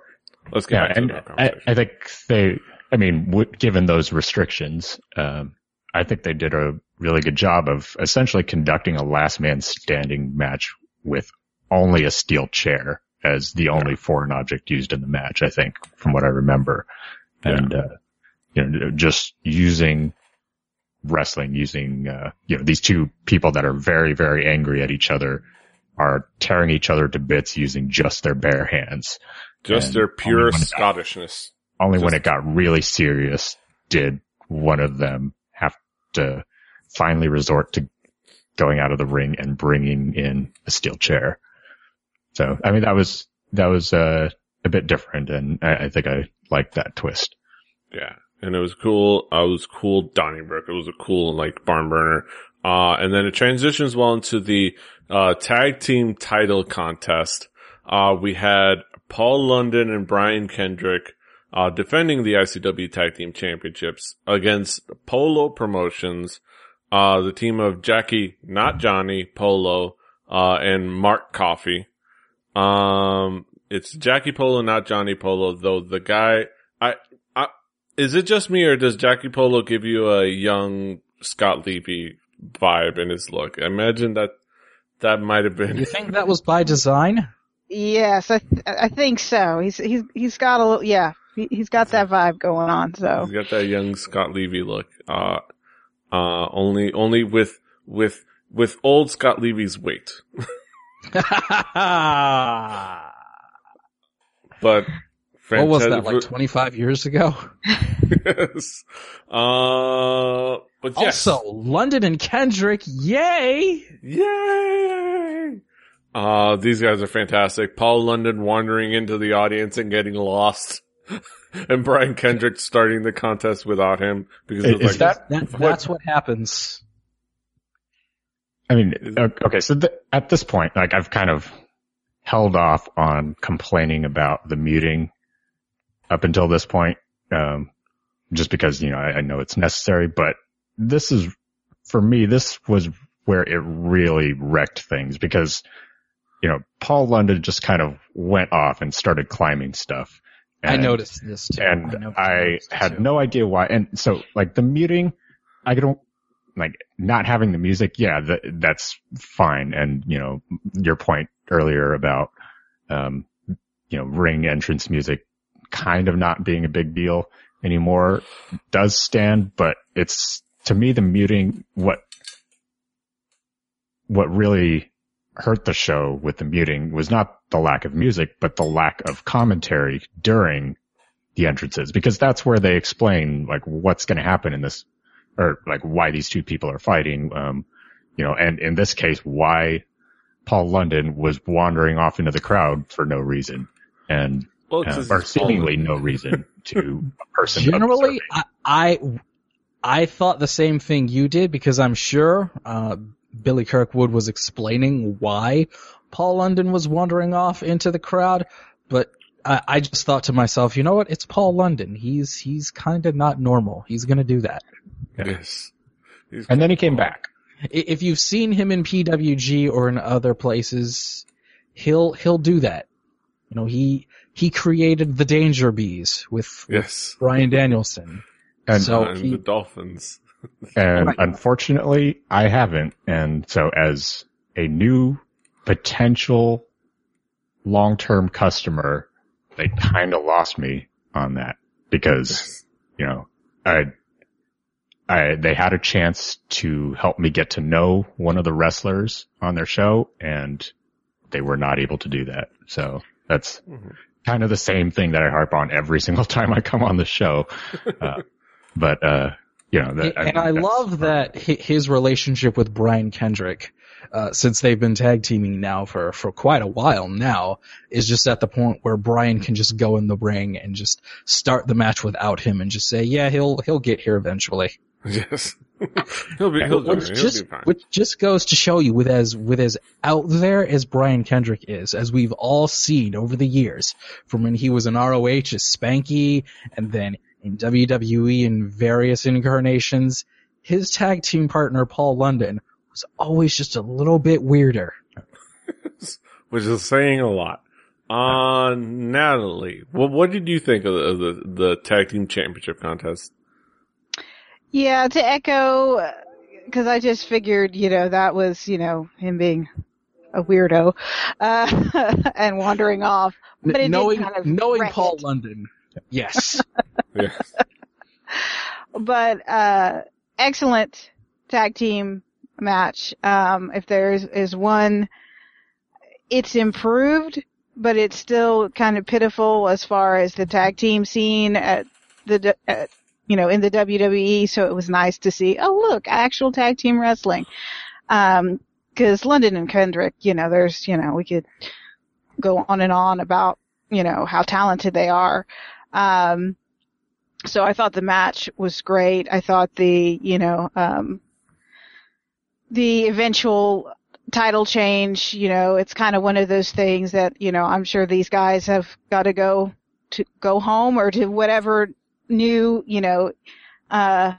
let's get Yeah, back to the I, conversation. I think they, I mean, w- given those restrictions, um, I think they did a really good job of essentially conducting a last man standing match with only a steel chair as the only foreign object used in the match, I think, from what I remember. And, uh, you know, just using wrestling, using, uh, you know, these two people that are very, very angry at each other are tearing each other to bits using just their bare hands. Just their pure Scottishness. Only when it got really serious did one of them to finally resort to going out of the ring and bringing in a steel chair. So, I mean, that was, that was, uh, a bit different and I, I think I liked that twist. Yeah. And it was cool. Uh, it was cool Donnybrook. It was a cool, like, barn burner. Uh, and then it transitions well into the, uh, tag team title contest. Uh, we had Paul London and Brian Kendrick, uh, defending the ICW tag team championships against Polo Promotions, uh, the team of Jackie, not Johnny, Polo, uh, and Mark Coffey. Um, it's Jackie Polo, not Johnny Polo, though the guy, I, I, is it just me or does Jackie Polo give you a young Scott Levy vibe in his look? I imagine that that might have been. You think that was by design? Yes, I th- I think so. He's he's he's got a little yeah. He, he's got that vibe going on. So He's got that young Scott Levy look. Uh, uh, only, only with, with, with old Scott Levy's weight. But, what was that, like 25 years ago? yes. Uh, but yes. Also, London and Kendrick, yay! Yay! Uh, these guys are fantastic. Paul London wandering into the audience and getting lost. and Brian Kendrick starting the contest without him because it was Is like, that That, that's what happens. I mean, okay, so th- at this point, like I've kind of held off on complaining about the muting up until this point, um, just because, you know, I, I know it's necessary, but this is, for me, this was where it really wrecked things because, you know, Paul London just kind of went off and started climbing stuff. I noticed this too. and noticed- I had too. no idea why. And so, like the muting, I don't like not having the music. Yeah, that, that's fine. And you know, your point earlier about, um, you know, ring entrance music kind of not being a big deal anymore does stand, but it's to me the muting what what really hurt the show with the muting was not the lack of music, but the lack of commentary during the entrances, because that's where they explain like what's going to happen in this, or like why these two people are fighting. Um, you know, and in this case, why Paul London was wandering off into the crowd for no reason, and well, uh, or seemingly no reason to a person. Generally. I, I I thought the same thing you did because I'm sure uh, Billy Kirkwood was explaining why Paul London was wandering off into the crowd, but I, I just thought to myself, you know what? It's Paul London. He's he's kind of not normal. He's gonna do that. yes. He's- and then he came back. If you've seen him in PWG or in other places, he'll he'll do that. You know, he he created the Danger Bees with, with Yes. Bryan Danielson. And So and he- the Dolphins. And unfortunately, I haven't. And so as a new potential long-term customer, they kind of lost me on that because, you know, I, I, they had a chance to help me get to know one of the wrestlers on their show and they were not able to do that. So that's Mhm. kind of the same thing that I harp on every single time I come on the show. Uh, but, uh, you know, that, and I that's- love that his relationship with Brian Kendrick, uh, since they've been tag teaming now for, for quite a while now, is just at the point where Brian can just go in the ring and just start the match without him and just say, yeah, he'll, he'll get here eventually. Yes. he'll be, he'll Which. He'll just, be fine. which just goes to show you with as, with as out there as Brian Kendrick is, as we've all seen over the years, from when he was in ROH as Spanky and then in WWE in various incarnations, his tag team partner Paul London was always just a little bit weirder. which is saying a lot. Uh, Natalie, well, what did you think of the, of the, the tag team championship contest? yeah, to echo, because I just figured, you know, that was, you know, him being a weirdo uh, and wandering off. But it did knowing kind of knowing Paul it. London, yes, Yes. but uh excellent tag team match. Um if there is, is one it's improved, but it's still kind of pitiful as far as the tag team scene at the at, you know in the WWE, so it was nice to see oh look, actual tag team wrestling. Um cuz London and Kendrick, you know, there's, you know, we could go on and on about, you know, how talented they are. Um so I thought the match was great. I thought the, you know, um, the eventual title change, you know, it's kind of one of those things that, you know, I'm sure these guys have got to go to go home or to whatever new, you know, uh,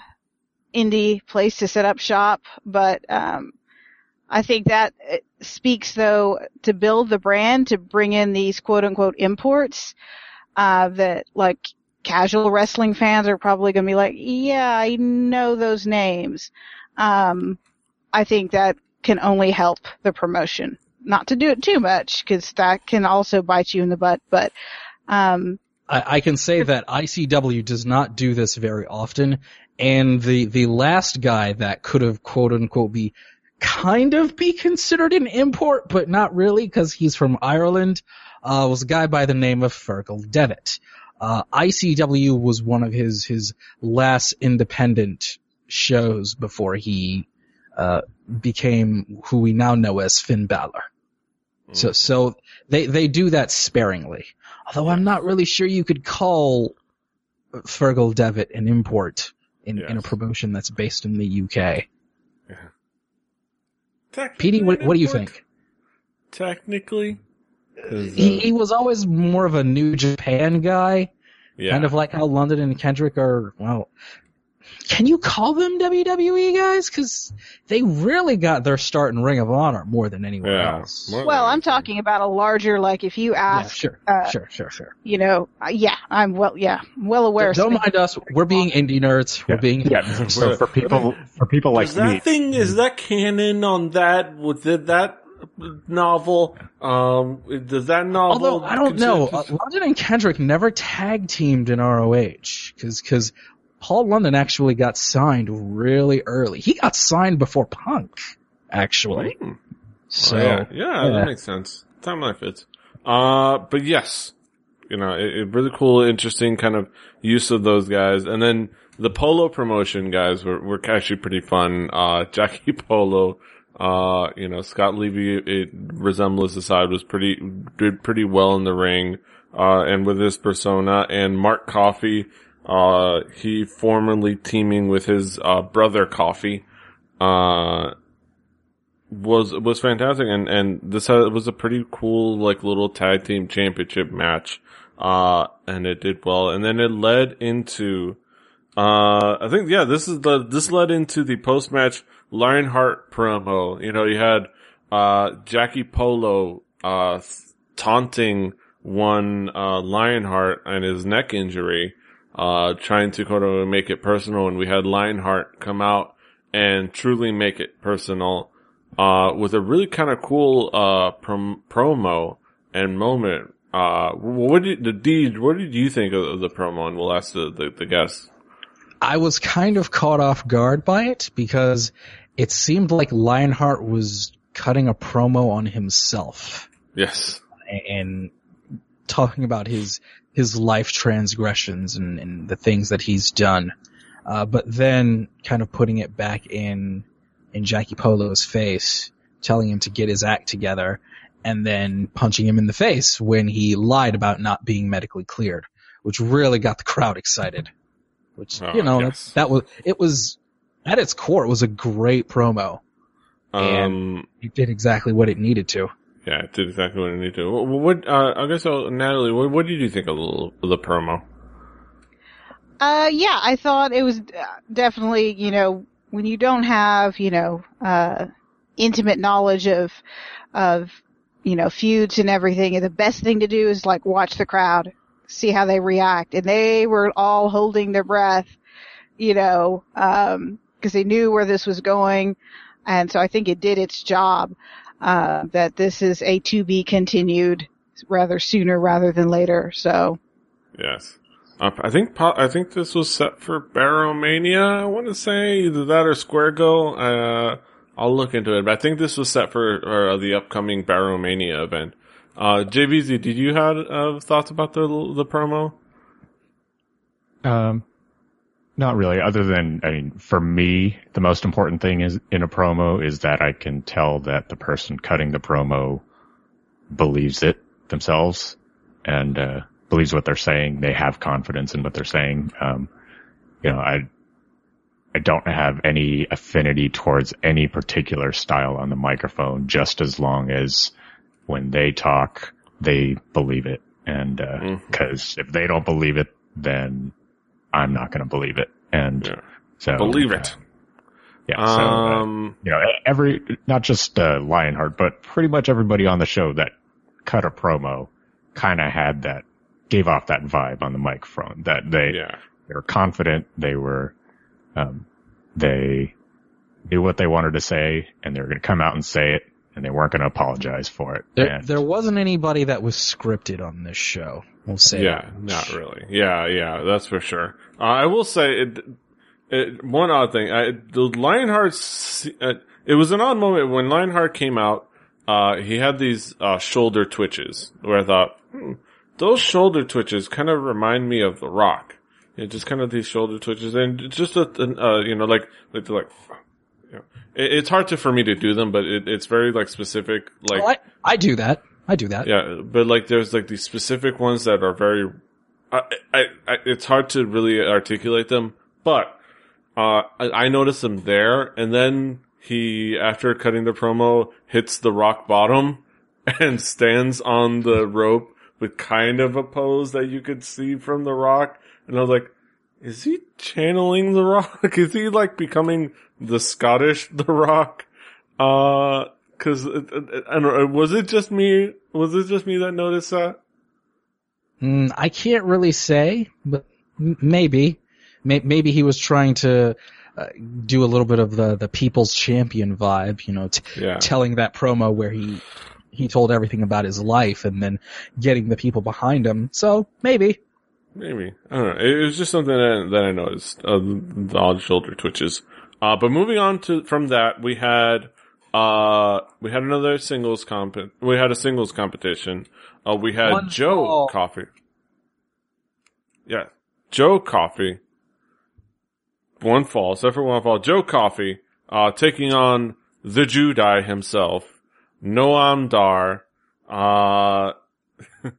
indie place to set up shop, but um, I think that uh, speaks though to build the brand to bring in these quote unquote imports uh, that like casual wrestling fans are probably going to be like, yeah, I know those names. Um, I think that can only help the promotion. Not to do it too much because that can also bite you in the butt, but um, I, I can say that ICW does not do this very often, and the the last guy that could have quote unquote be kind of be considered an import, but not really because he's from Ireland, uh, was a guy by the name of Fergal Devitt. Uh, ICW was one of his his last independent shows before he uh, became who we now know as Finn Balor. So, so they, they do that sparingly. Although I'm not really sure you could call Fergal Devitt an import in, in a promotion that's based in the UK. Technically Petey, what, what do you think? Technically, 'Cause, He, uh, he was always more of a New Japan guy, yeah. kind of like how London and Kendrick are, well, can you call them WWE guys? Cause they really got their start in Ring of Honor more than anywhere Yeah. else. More- well, I'm talking about a larger, like if you Yeah, ask, sure, uh, sure, sure, sure. you know, uh, yeah, I'm well, yeah, well aware. Don't Smith- mind us. We're being indie nerds. We're being yeah. So for people for people like is that me, thing is that canon on that with that novel? Um, does that novel? Although I don't know, uh, London and Kendrick never tag teamed in ROH because because Paul London actually got signed really early. He got signed before Punk, actually. Hmm. So Oh, yeah. yeah, yeah. that makes sense. Timeline fits. Uh, but yes, you know, it, it really cool, interesting kind of use of those guys. And then the Polo promotion guys were, were actually pretty fun. Uh, Jackie Polo, uh, you know, Scott Levy, it, resemblance aside, was pretty, did pretty well in the ring, uh, and with his persona. And Mark Coffey, uh, he formerly teaming with his, uh, brother Coffey, uh, was was fantastic and and this had, was a pretty cool like little tag team championship match uh and it did well and then it led into uh I think yeah this is the this led into the post match Lionheart promo you know you had uh Jackie Polo uh taunting one uh Lionheart and his neck injury uh trying to kind of make it personal and we had Lionheart come out and truly make it personal uh, with a really kind of cool, uh, prom- promo and moment. Uh, what did, the D, what did you think of, the promo? And we'll ask the, the, the guests. I was kind of caught off guard by it because it seemed like Lionheart was cutting a promo on himself Yes. and talking about his his life transgressions and, and the things that he's done. Uh, but then kind of putting it back in in Jackie Polo's face, telling him to get his act together, and then punching him in the face when he lied about not being medically cleared, which really got the crowd excited. Which Oh, you know yes. that was it was at its core it was a great promo. Um, It did exactly what it needed to. yeah, it did exactly what it needed to. What, what uh, I guess, uh, Natalie, what, what did you think of the, the promo? Uh, yeah, I thought it was uh, definitely, you know, when you don't have, you know, uh, intimate knowledge of, of, you know, feuds and everything, the best thing to do is like watch the crowd, see how they react. And they were all holding their breath, you know, um, cause they knew where this was going. And so I think it did its job, uh, that this is a to be continued rather sooner rather than later. So, Yes. Uh, I think po- I think this was set for BarraMania. I want to say either that or Square Go. Uh, I'll look into it, but I think this was set for uh, the upcoming BarraMania event. Uh, JVZ, did you have uh, thoughts about the the promo? Um, not really. Other than, I mean, for me, the most important thing is in a promo is that I can tell that the person cutting the promo believes it themselves and uh, believes what they're saying. They have confidence in what they're saying. Um, you know, I I don't have any affinity towards any particular style on the microphone, just as long as when they talk, they believe it. And because if they don't believe it, then I'm not going to believe it. And Yeah. so Believe it. Yeah. So, uh, Um, you know, every, not just, uh, Lionheart, but pretty much everybody on the show that cut a promo kind of had that, gave off that vibe on the microphone that they, yeah. they were confident, they were, um, they knew what they wanted to say and they were going to come out and say it and they weren't going to apologize for it. There, and, there wasn't anybody that was scripted on this show. We'll say. Yeah, that. not really. Yeah, yeah, that's for sure. Uh, I will say it, it, one odd thing. I, the Lionheart, uh, it was an odd moment when Lionheart came out. Uh, he had these uh, shoulder twitches where I thought hmm, those shoulder twitches kind of remind me of The Rock. Yeah, just kind of these shoulder twitches and just a, an, uh, you know, like like they're like. You know, it, it's hard to for me to do them, but it, it's very like specific. Like Oh, I, I do that. I do that. yeah, but like there's like these specific ones that are very, I, I, I it's hard to really articulate them, but, uh, I, I noticed them there and then he, after cutting the promo, hits the rock bottom and stands on the rope with kind of a pose that you could see from the rock. And I was like, is he channeling the rock? Is he like becoming the Scottish the rock? Uh, Cause it, it, I don't know, was it just me? Was it just me that noticed that? Mm, I can't really say, but maybe, maybe he was trying to uh, do a little bit of the the people's champion vibe, you know, t- Yeah. telling that promo where he he told everything about his life and then getting the people behind him. So maybe. Maybe. I don't know. It was just something that, that I noticed, uh, the odd shoulder twitches. Uh, but moving on to, from that, we had, uh, we had another singles comp, we had a singles competition. Uh, we had One Joe. Coffey. Yeah. Joe Coffey. One fall, except for one fall. Joe Coffey, uh, taking on the Judai himself, Noam Dar, uh,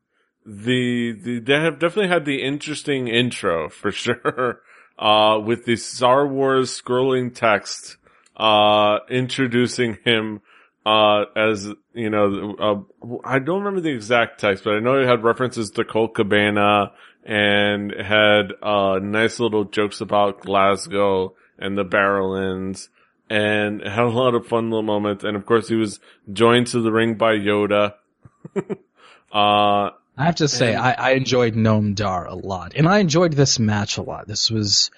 the, the they have definitely had the interesting intro for sure. Uh, with the Star Wars scrolling text, uh, introducing him, uh, as, you know, uh, I don't remember the exact text, but I know it had references to Colt Cabana and had, uh, nice little jokes about Glasgow and the Barrowlands and had a lot of fun little moments. And of course he was joined to the ring by Yoda. uh, I have to say, And- I, I enjoyed Noam Dar a lot, and I enjoyed this match a lot. This was,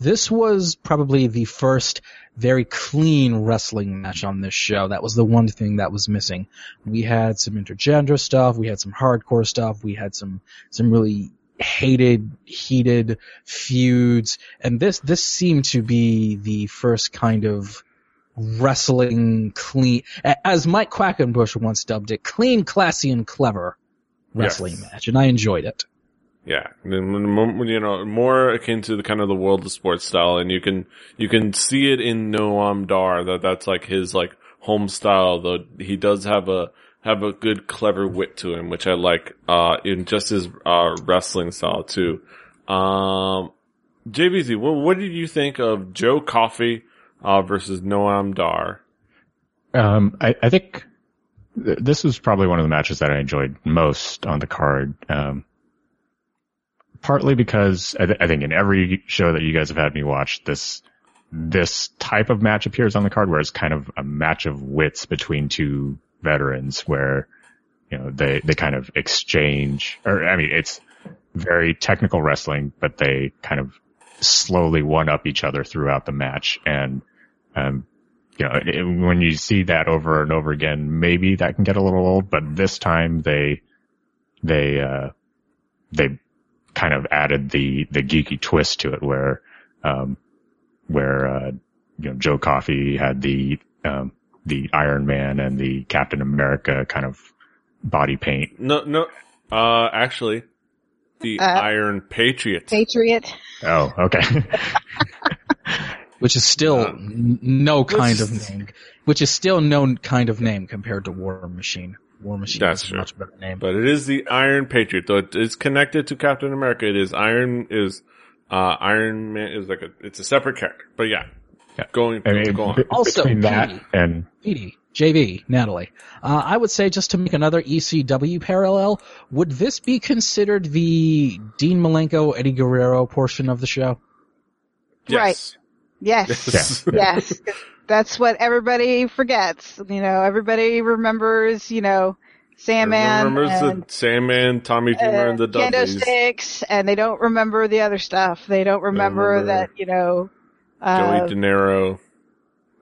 this was probably the first very clean wrestling match on this show. That was the one thing that was missing. We had some intergender stuff, we had some hardcore stuff, we had some, some really hated, heated feuds, and this, this seemed to be the first kind of wrestling clean, as Mike Quackenbush once dubbed it, clean, classy, and clever wrestling Yes. match, and I enjoyed it. Yeah, and then when- when- you know, more akin to the kind of the world of sports style, and you can you can see it in Noam Dar that that's like his like home style. Though he does have a have a good clever wit to him, which I like. Uh, in just his uh wrestling style too. Um, JVZ, what what did you think of Joe Coffey uh versus Noam Dar? Um, I, I think th- this was probably one of the matches that I enjoyed most on the card. Um, partly because I, th- I think in every show that you guys have had me watch, this this type of match appears on the card, where it's kind of a match of wits between two veterans, where you know they they kind of exchange, or I mean, it's very technical wrestling, but they kind of slowly one up each other throughout the match, and um, you know, it, when you see that over and over again, maybe that can get a little old, but this time they, they, uh, they kind of added the, the geeky twist to it where, um, where, uh, you know, Joe Coffey had the, um, the Iron Man and the Captain America kind of body paint. No, no, uh, actually, the Uh, Iron Patriot. Patriot. Oh, okay. Which is still n- no kind of name. Which is still no kind of name compared to War Machine. War Machine That's is a true. much better name. But it is the Iron Patriot, though it is connected to Captain America. It is Iron is uh Iron Man is like a it's a separate character. But yeah. Yeah. Going I mean, go on. Also, between that Petey. and Petey, JV, Natalie. Uh, I would say just to make another ECW parallel, would this be considered the Dean Malenko, Eddie Guerrero portion of the show? Yes. Yes. yes. That's what everybody forgets. You know, everybody remembers, you know, Sandman. Remembers and, the Sandman, Tommy Dreamer, uh, and the Kendo Dudleys. Sticks, and they don't remember the other stuff. They don't remember, remember that, you know, uh, Joey De Niro.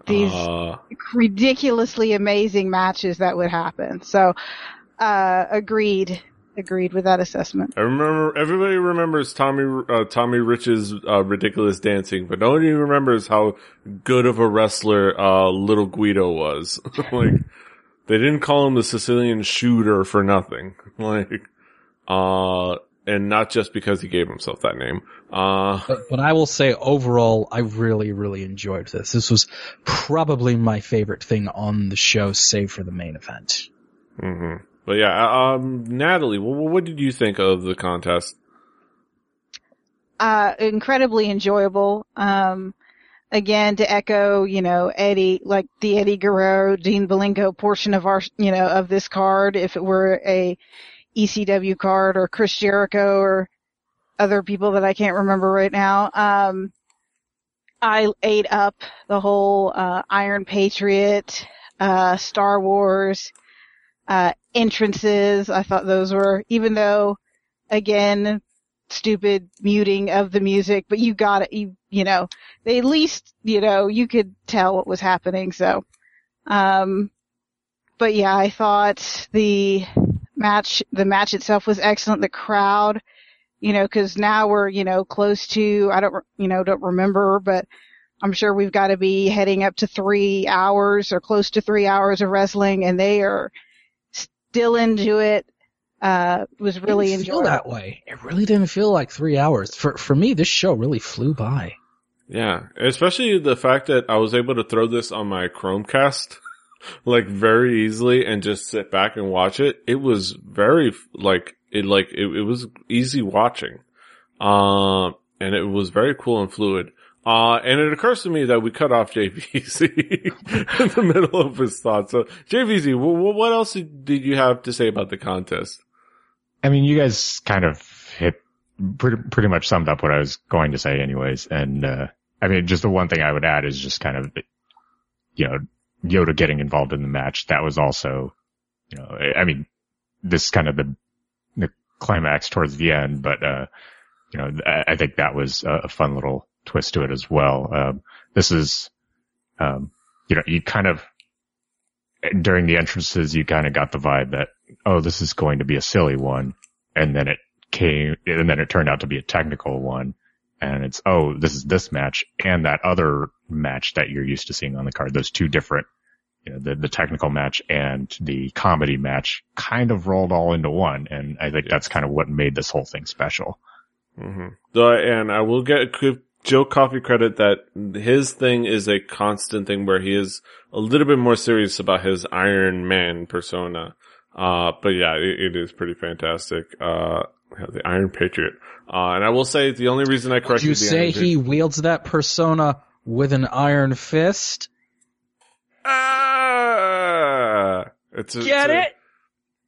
these Uh, ridiculously amazing matches that would happen. So, uh, agreed. Agreed with that assessment. I remember everybody remembers Tommy uh, Tommy Rich's uh, ridiculous dancing, but nobody remembers how good of a wrestler uh, Little Guido was. like they didn't call him the Sicilian shooter for nothing. Like uh and not just because he gave himself that name. Uh But, but I will say overall, I really, really enjoyed this. This was probably my favorite thing on the show, save for the main event. hmm But yeah, um Natalie, what, did you think of the contest? uh, incredibly enjoyable. Um, again, to echo, you know, Eddie, like the Eddie Guerrero, Dean Malenko portion of our, you know, of this card, if it were a ECW card or Chris Jericho or other people that I can't remember right now. Um, I ate up the whole, uh, Iron Patriot, uh, Star Wars, uh, entrances. I thought those were, even though, again, stupid muting of the music, but you got it. You, you know, they at least, you know, you could tell what was happening. So, um, but yeah, I thought the match, the match itself was excellent. The crowd, you know, cause now we're, you know, close to, I don't, you know, don't remember, but I'm sure we've got to be heading up to three hours or close to three hours of wrestling and they are still into it. Uh, it was really didn't feel enjoyable. that way. It really didn't feel like three hours. For for me, this show really flew by. Yeah, especially the fact that I was able to throw this on my Chromecast like very easily and just sit back and watch it. It was very like it like it, it was easy watching. Um and it was very cool and fluid. Uh, and it occurs to me that we cut off JVZ in the middle of his thoughts. So JVZ, w- what else did you have to say about the contest? I mean, you guys kind of hit pretty, pretty much summed up what I was going to say anyways. And, uh, I mean, just the one thing I would add is just kind of, you know, Yoda getting involved in the match. That was also, you know, I- mean, this is kind of the, the climax towards the end, but, uh, you know, I, think that was a fun little twist to it as well. Um, this is, um, you know, you kind of, during the entrances, you kind of got the vibe that, oh, this is going to be a silly one. And then it came, and then it turned out to be a technical one. And it's, oh, this is this match and that other match that you're used to seeing on the card. Those two different, you know, the, the technical match and the comedy match kind of rolled all into one. And I think that's kind of what made this whole thing special. Mm-hmm. So, and I will get Joe Coffey credit that his thing is a constant thing where he is a little bit more serious about his Iron Man persona. Uh, but yeah, it, it is pretty fantastic. Uh, the Iron Patriot. Uh, and I will say the only reason I Would you the say Iron he wields that persona with an iron fist? Ah! It's a, Get it's a- it?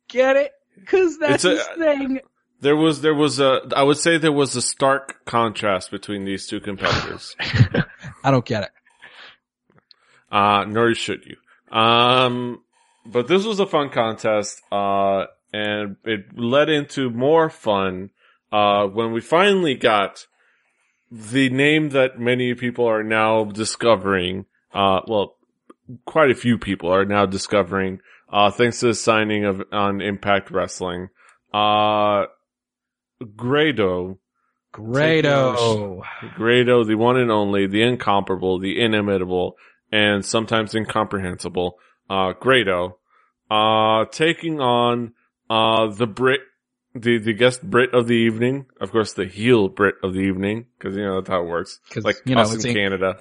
Get it? Cause that's It's a- his thing. There was, there was a, I would say there was a stark contrast between these two competitors. I don't get it. Uh, nor should you. Um, but this was a fun contest, uh, and it led into more fun, uh, when we finally got the name that many people are now discovering, uh, well, quite a few people are now discovering, uh, thanks to the signing of, on Impact Wrestling. Uh, Grado, Grado. Grado, the one and only, the incomparable, the inimitable, and sometimes incomprehensible, uh, Grado, uh, taking on, uh, the Brit, the, the guest Brit of the evening, of course the heel Brit of the evening, cause you know that's how it works. 'Cause, Like you know, us in Canada.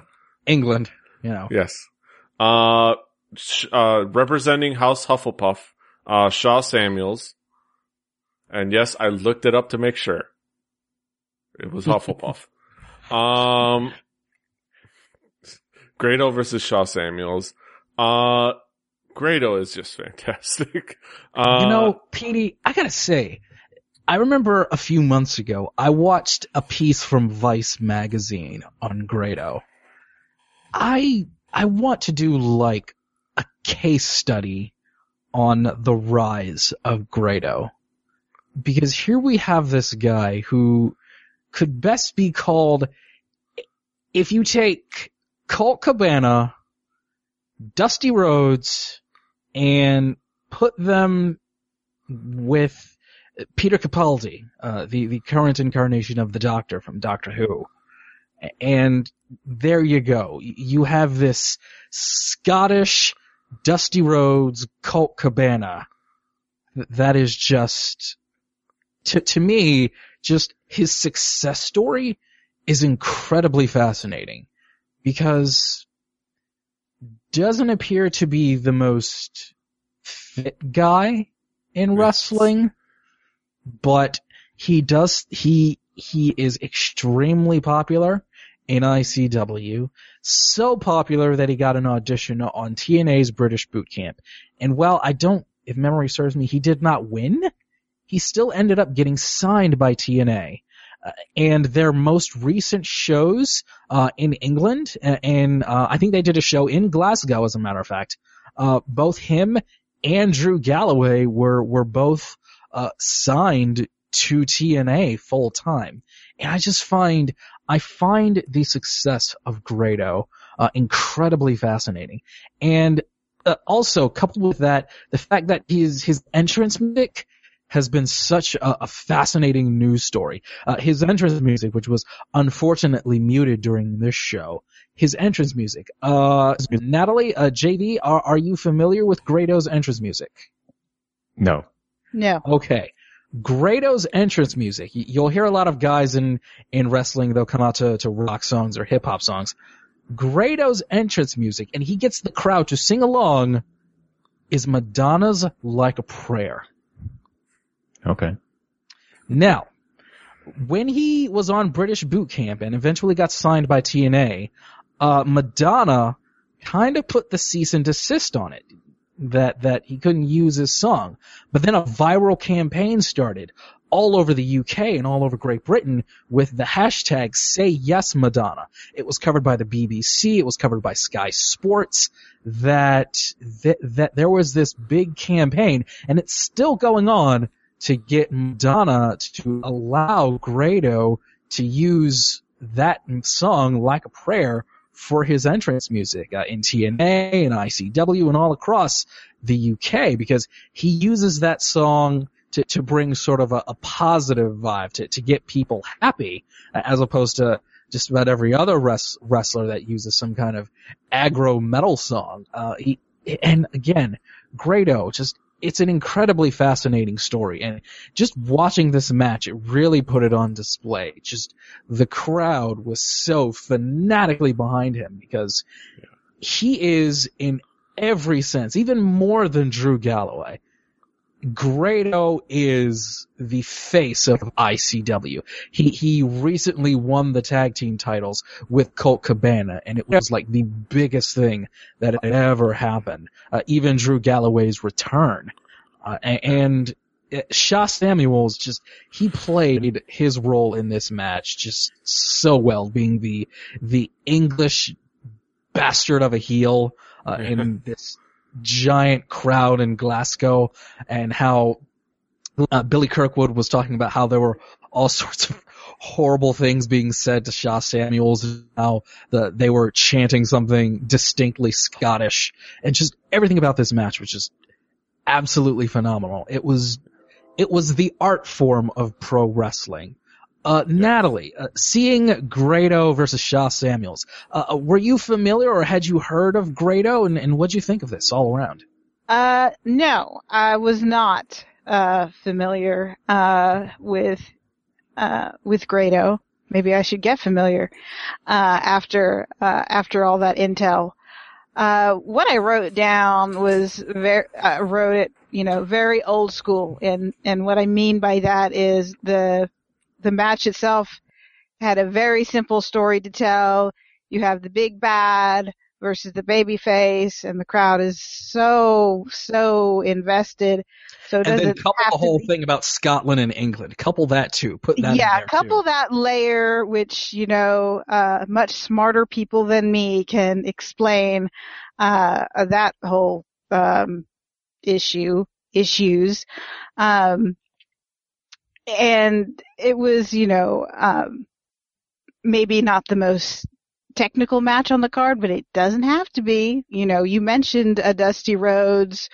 England, you know. Yes. Uh, sh- uh, representing House Hufflepuff, uh, Shaw Samuels. And yes, I looked it up to make sure. It was Hufflepuff. um, Grado versus Shaw Samuels. Uh, Grado is just fantastic. Uh, You know, Petey, I gotta say, I remember a few months ago, I watched a piece from Vice magazine on Grado. I I want to do like a case study on the rise of Grado. Because here we have this guy who could best be called if you take Colt Cabana, Dusty Rhodes, and put them with Peter Capaldi, uh, the the current incarnation of the Doctor from Doctor Who, and there you go. You have this Scottish Dusty Rhodes Colt Cabana. That is just to to me just his success story is incredibly fascinating because doesn't appear to be the most fit guy in Yes. wrestling, but he does, he, he is extremely popular in ICW. So popular that he got an audition on TNA's British Boot Camp. And while I don't, if memory serves me, he did not win, he still ended up getting signed by TNA. Uh, and their most recent shows uh, in England, and uh, I think they did a show in Glasgow, as a matter of fact. Uh, both him and Drew Galloway were were both uh, signed to TNA full time, and I just find I find the success of Grado uh, incredibly fascinating, and also coupled with that, the fact that his his entrance music has been such a, a fascinating news story. Uh, his entrance music, which was unfortunately muted during this show, his entrance music. Uh, Natalie, uh, JD, are, are you familiar with Grado's entrance music? No. No. Okay. Grado's entrance music. You'll hear a lot of guys in, in wrestling, they'll come out to, to rock songs or hip hop songs. Grado's entrance music, and he gets the crowd to sing along, is Madonna's Like a Prayer. Okay. Now, when he was on British boot camp and eventually got signed by TNA, uh, Madonna kind of put the cease and desist on it. That, that he couldn't use his song. But then a viral campaign started all over the UK and all over Great Britain with the hashtag say yes Madonna. It was covered by the BBC. It was covered by Sky Sports that, that, that there was this big campaign and it's still going on to get Madonna to allow Grado to use that song like a prayer for his entrance music uh, in TNA and ICW and all across the UK because he uses that song to, to bring sort of a, a positive vibe to, to get people happy as opposed to just about every other res- wrestler that uses some kind of aggro metal song. Uh, he, and again, Grado just it's an incredibly fascinating story. And just watching this match it really put it on display. Just the crowd was so fanatically behind him because he is in every sense even more than Drew Galloway Grado is the face of ICW. He he recently won the tag team titles with Colt Cabana, and it was like the biggest thing that had ever happened. Uh, even Drew Galloway's return, uh, and uh, Shaw Samuels just he played his role in this match just so well, being the the English bastard of a heel uh, in this giant crowd in Glasgow and how uh, Billy Kirkwood was talking about how there were all sorts of horrible things being said to Shaw Samuels, and how the, they were chanting something distinctly Scottish, and just everything about this match was just absolutely phenomenal. It was, it was the art form of pro wrestling. Uh, Natalie, uh, seeing Grado versus Shaw Samuels, uh, were you familiar or had you heard of Grado and, and what'd you think of this all around? Uh, no, I was not, uh, familiar, uh, with, uh, with Grado. Maybe I should get familiar, uh, after, uh, after all that intel. Uh, what I wrote down was very, I wrote it, you know, very old school. And, and what I mean by that is the, the match itself had a very simple story to tell. You have the big bad versus the baby face and the crowd is so, so invested. So does it And then couple the whole be- thing about Scotland and England. Couple that too. Put that in yeah, couple too. that layer, which you know, uh, much smarter people than me can explain uh, that whole um, issue issues. Um, and it was, you know, um, maybe not the most technical match on the card, but it doesn't have to be. You know, you mentioned a Dusty Rhodes,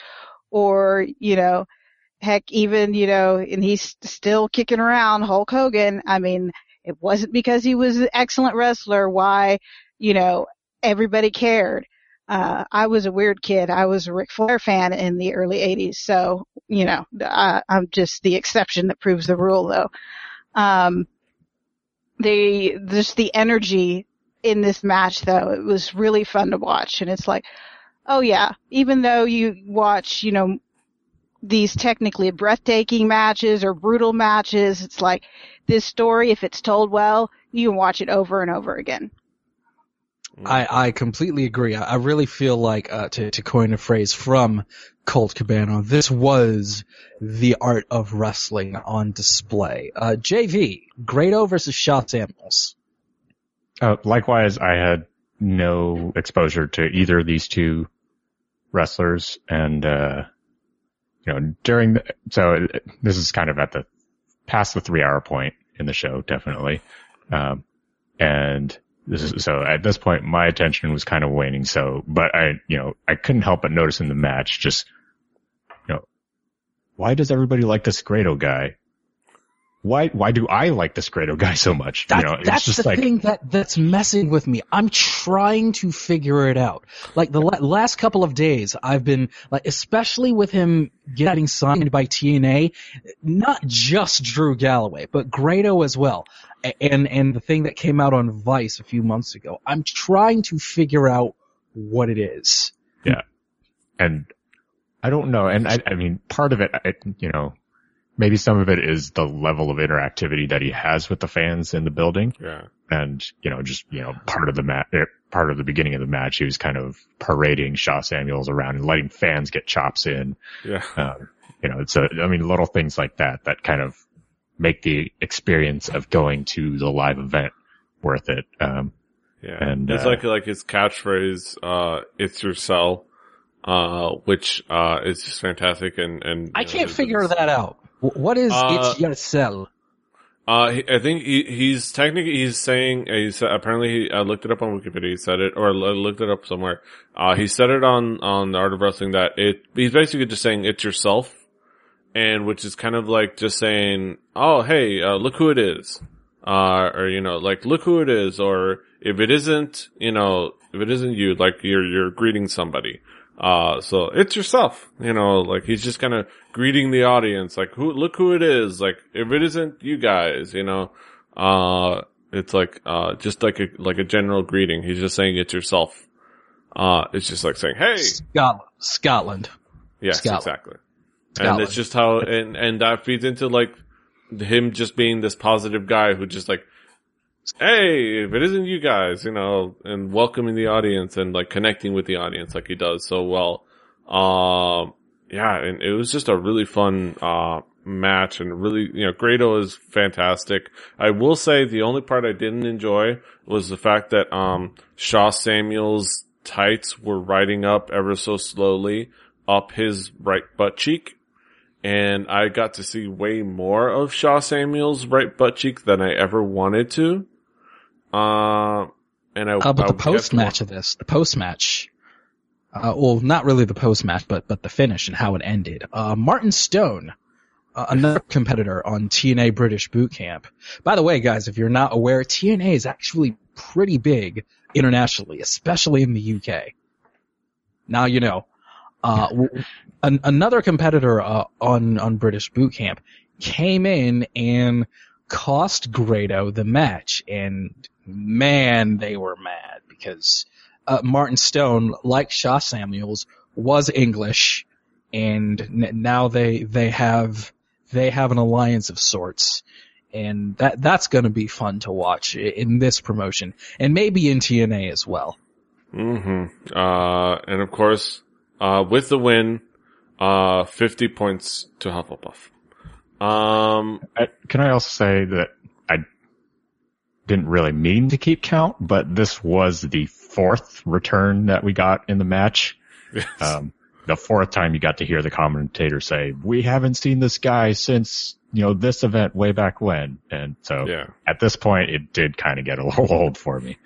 or you know, heck, even, you know, and he's still kicking around Hulk Hogan. I mean, it wasn't because he was an excellent wrestler why, you know, everybody cared. Uh, I was a weird kid. I was a Ric Flair fan in the early 80s. So, you know, I, I'm just the exception that proves the rule though. Um, the, just the energy in this match though, it was really fun to watch. And it's like, oh yeah, even though you watch, you know, these technically breathtaking matches or brutal matches. It's like this story, if it's told well, you can watch it over and over again. I, I completely agree. I, I really feel like, uh, to, to coin a phrase from Colt Cabana, this was the art of wrestling on display. Uh, JV, Grado versus Shaw Samuels. Uh, likewise, I had no exposure to either of these two wrestlers, and uh, you know, during the so uh, this is kind of at the past the three hour point in the show, definitely, um, and is so at this point my attention was kind of waning. So, but I, you know, I couldn't help but notice in the match just, you know, why does everybody like this Grado guy? Why, why do I like this Grado guy so much? That, you know, it's that's the like, thing that that's messing with me. I'm trying to figure it out. Like the la- last couple of days, I've been like, especially with him getting signed by TNA, not just Drew Galloway, but Grado as well. And and the thing that came out on Vice a few months ago. I'm trying to figure out what it is. Yeah, and I don't know. And I, I mean, part of it, I, you know, maybe some of it is the level of interactivity that he has with the fans in the building. Yeah. And, you know, just, you know, part of the match, part of the beginning of the match, he was kind of parading Shaw Samuels around and letting fans get chops in. Yeah. Um, you know, it's a, I mean, little things like that that kind of make the experience of going to the live event worth it. Um, Yeah. And, it's uh, like, like his catchphrase, uh, it's your cell, uh, which, uh, is just fantastic and, and. I can't it's- figure that out. Wh- What is Uh, it's your cell? Uh, he, I think he, he's technically, he's saying, uh, he said, apparently he, I looked it up on Wikipedia, he said it, or I looked it up somewhere. Uh, he said it on, on the Art of Wrestling that it, he's basically just saying it's yourself. And which is kind of like just saying, oh, hey, uh, look who it is. Uh, or, you know, like, look who it is, or if it isn't, you know, if it isn't you, like, you're, you're greeting somebody. Uh, so it's yourself, you know, like, he's just kind of greeting the audience, like, who, look who it is, like, if it isn't you guys, you know, uh, it's like, uh, just like a, like a general greeting. He's just saying it's yourself. Uh, it's just like saying, hey, Scotland. Scotland. yes, Scotland. exactly. And it's just how, and, and that feeds into like him just being this positive guy who just like, hey, if it isn't you guys, you know, and welcoming the audience and like connecting with the audience like he does so well. Um, yeah, and it was just a really fun, uh, match and really, you know, Grado is fantastic. I will say the only part I didn't enjoy was the fact that, um, Shaw Samuel's tights were riding up ever so slowly up his right butt cheek. And I got to see way more of Shaw Samuel's right butt cheek than I ever wanted to. Uh, and I, How about I the post match of this? The post match. Uh, well, not really the post match, but but the finish and how it ended. Uh, Martin Stone, uh, another competitor on TNA British Boot Camp. By the way, guys, if you're not aware, TNA is actually pretty big internationally, especially in the UK. Now you know. Uh, an, another competitor uh, on on British Boot Camp came in and cost Grado the match, and man, they were mad because uh, Martin Stone, like Shaw Samuels, was English, and n- now they they have they have an alliance of sorts, and that that's going to be fun to watch in this promotion, and maybe in TNA as well. hmm Uh, and of course, uh, with the win, uh, 50 points to Hufflepuff. Um, I, can I also say that I didn't really mean to keep count, but this was the fourth return that we got in the match. Um, the fourth time you got to hear the commentator say, "We haven't seen this guy since you know this event way back when," and so yeah. at this point it did kind of get a little old for me,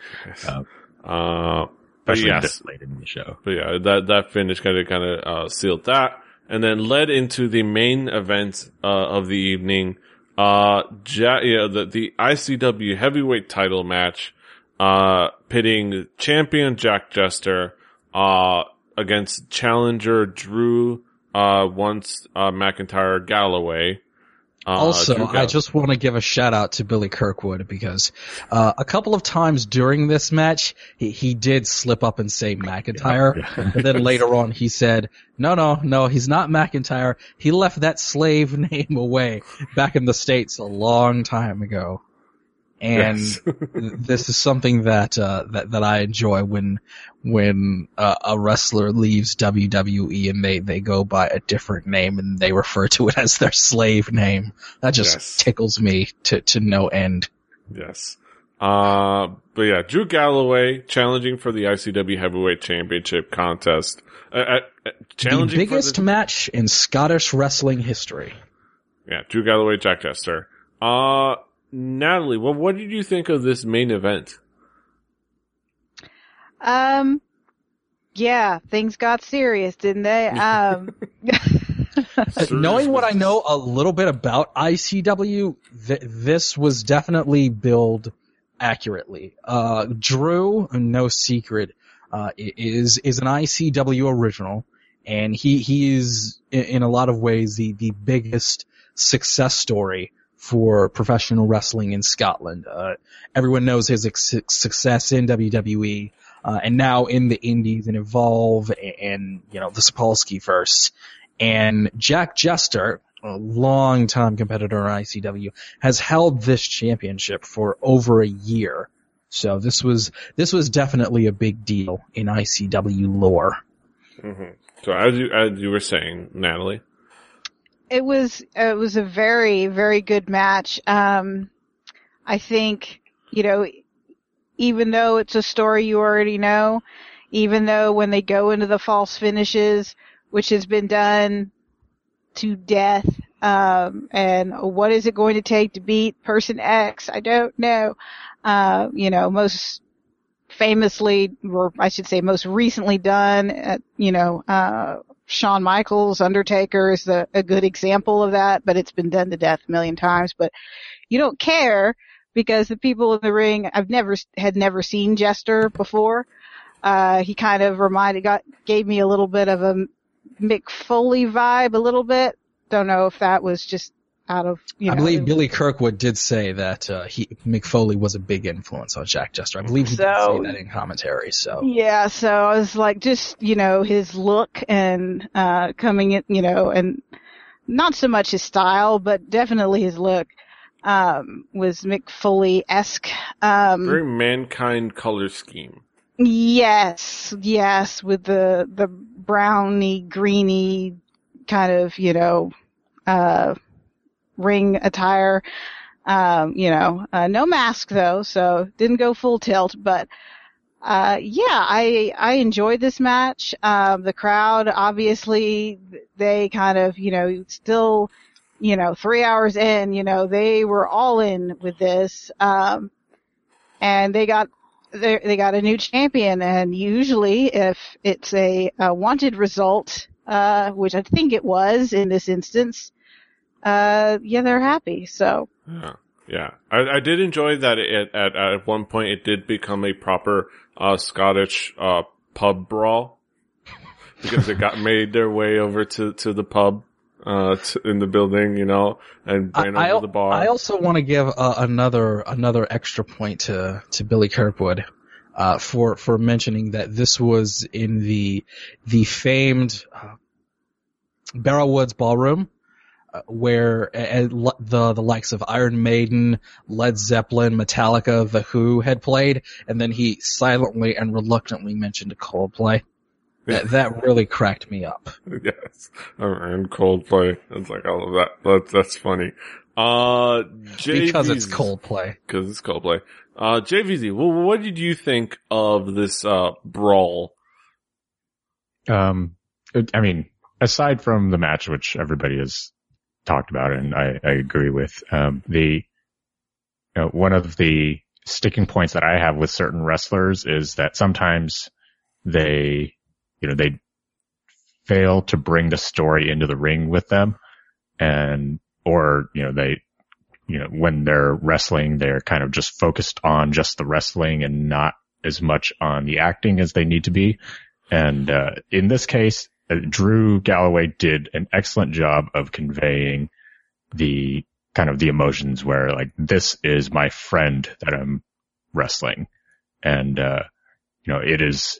uh, Uh, but especially yes, late in the show. but yeah, that, that finish kind of, kind of, uh, sealed that. And then led into the main event, uh, of the evening. Uh, ja- yeah, the, the ICW heavyweight title match, uh, pitting champion Jack Jester, uh, against challenger Drew, uh, once, uh, McIntyre Galloway. Uh, Also, I just want to give a shout out to Billy Kirkwood because uh, a couple of times during this match, he, he did slip up and say McIntyre. Yeah. And then later on, he said, no, no, no, he's not McIntyre. He left that slave name away back in the States a long time ago. And Yes. this is something that, uh, that, that I enjoy when, when, uh, a wrestler leaves WWE and they, they go by a different name and they refer to it as their slave name. That just Yes. tickles me to, to no end. Yes. Uh, but yeah, Drew Galloway challenging for the ICW Heavyweight Championship contest. Uh, uh, uh, challenging the biggest the, match in Scottish wrestling history. yeah, Drew Galloway, Jack Jester. Uh, Natalie, well, what did you think of this main event? Um, yeah, things got serious, didn't they? Um, Uh, Knowing what I know a little bit about ICW, th- this was definitely billed accurately. Uh, Drew, no secret, uh, is, is an ICW original, and he, he is in, in a lot of ways the, the biggest success story for professional wrestling in Scotland. Uh, everyone knows his ex- success in WWE, uh, and now in the Indies and Evolve and, you know, the Sapolsky verse. And Jack Jester, a long-time competitor in ICW, has held this championship for over a year. So this was, this was definitely a big deal in ICW lore. hmm So as you, as you were saying, Natalie. It was it was a very very good match. Um, I think you know, even though it's a story you already know, even though when they go into the false finishes, which has been done to death, um, and what is it going to take to beat person X? I don't know. Uh, you know, most famously, or I should say most recently done at, you know, uh, Shawn Michaels, Undertaker is the, a good example of that, but it's been done to death a million times. But you don't care because the people in the ring, I've never had never seen Jester before. Uh, he kind of reminded, got gave me a little bit of a Mick Foley vibe, a little bit. Don't know if that was just out of you know. I believe Billy Kirkwood did say that uh, he Mick Foley was a big influence on Jack Jester. I believe he did So- say that in commentary. So Yeah, so I was like, just, you know, his look and, uh, coming in, you know, and not so much his style, but definitely his look, um, was Mick Foley-esque. Um, Very mankind color scheme. yes, yes, with the, the browny, greeny kind of, you know, uh, ring attire. Um, you know, uh, no mask though, so didn't go full tilt, but, uh, yeah, I, I enjoyed this match. Um, the crowd, obviously, they kind of, you know, still, you know, three hours in, you know, they were all in with this. Um, and they got, they, they got a new champion and usually if it's a, a wanted result, uh, which I think it was in this instance, uh, yeah, they're happy. So, Yeah. Yeah. I, I did enjoy that it, at, at one point it did become a proper, uh, Scottish, uh, pub brawl. Because it got made their way over to, to the pub, uh, to, in the building, you know, and I, ran I, over the bar. I also want to give uh, another another extra point to to Billy Kirkwood uh, for for mentioning that this was in the the famed uh, Barrowlands Ballroom. Uh, where uh, the the likes of Iron Maiden, Led Zeppelin, Metallica, The Who had played, and then he silently and reluctantly mentioned Coldplay. That that really cracked me up. yes, and Coldplay. It's like all of that. That's that's funny. Uh, JVZ, because it's Coldplay. Because it's Coldplay. Uh, JVZ. Well, what did you think of this uh brawl? Um, I mean, aside from the match, which everybody has talked about and I, I agree with, um, the, you know, one of the sticking points that I have with certain wrestlers is that sometimes they, you know, they fail to bring the story into the ring with them and, or, you know, they, you know, when they're wrestling, they're kind of just focused on just the wrestling and not as much on the acting as they need to be. And, uh, in this case, uh, Drew Galloway did an excellent job of conveying the kind of the emotions where like, this is my friend that I'm wrestling. And, uh, you know, it is,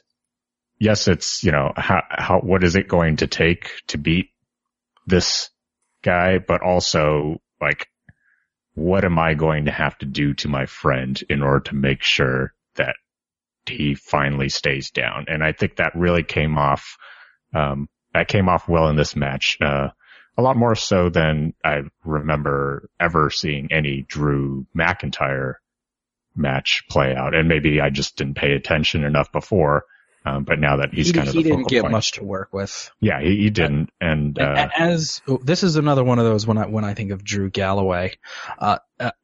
yes, it's, you know, how, how, what is it going to take to beat this guy, but also like, what am I going to have to do to my friend in order to make sure that he finally stays down? And I think that really came off um, that came off well in this match. Uh, a lot more so than I remember ever seeing any Drew McIntyre match play out. And maybe I just didn't pay attention enough before. Um, but now that he's he, kind of he didn't get point. much to work with. Yeah, he, he didn't. And, uh, as this is another one of those when I when I think of Drew Galloway, uh,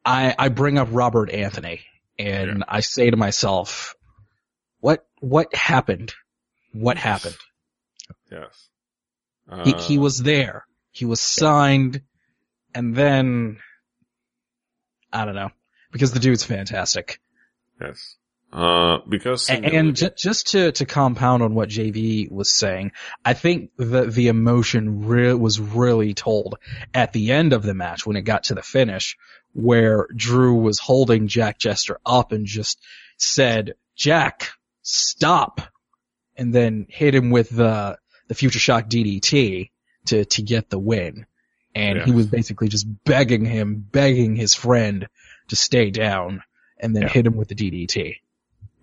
I I bring up Robert Anthony and yeah. I say to myself, what what happened? What happened? Yes. Uh, he, he was there. He was signed and then I don't know because the dude's fantastic. Yes. Uh, because and, and j- just to to compound on what JV was saying, I think the the emotion re- was really told at the end of the match when it got to the finish, where Drew was holding Jack Jester up and just said, "Jack, stop," and then hit him with the the Future Shock DDT to to get the win. And yes. he was basically just begging him, begging his friend to stay down, and then yeah. hit him with the DDT.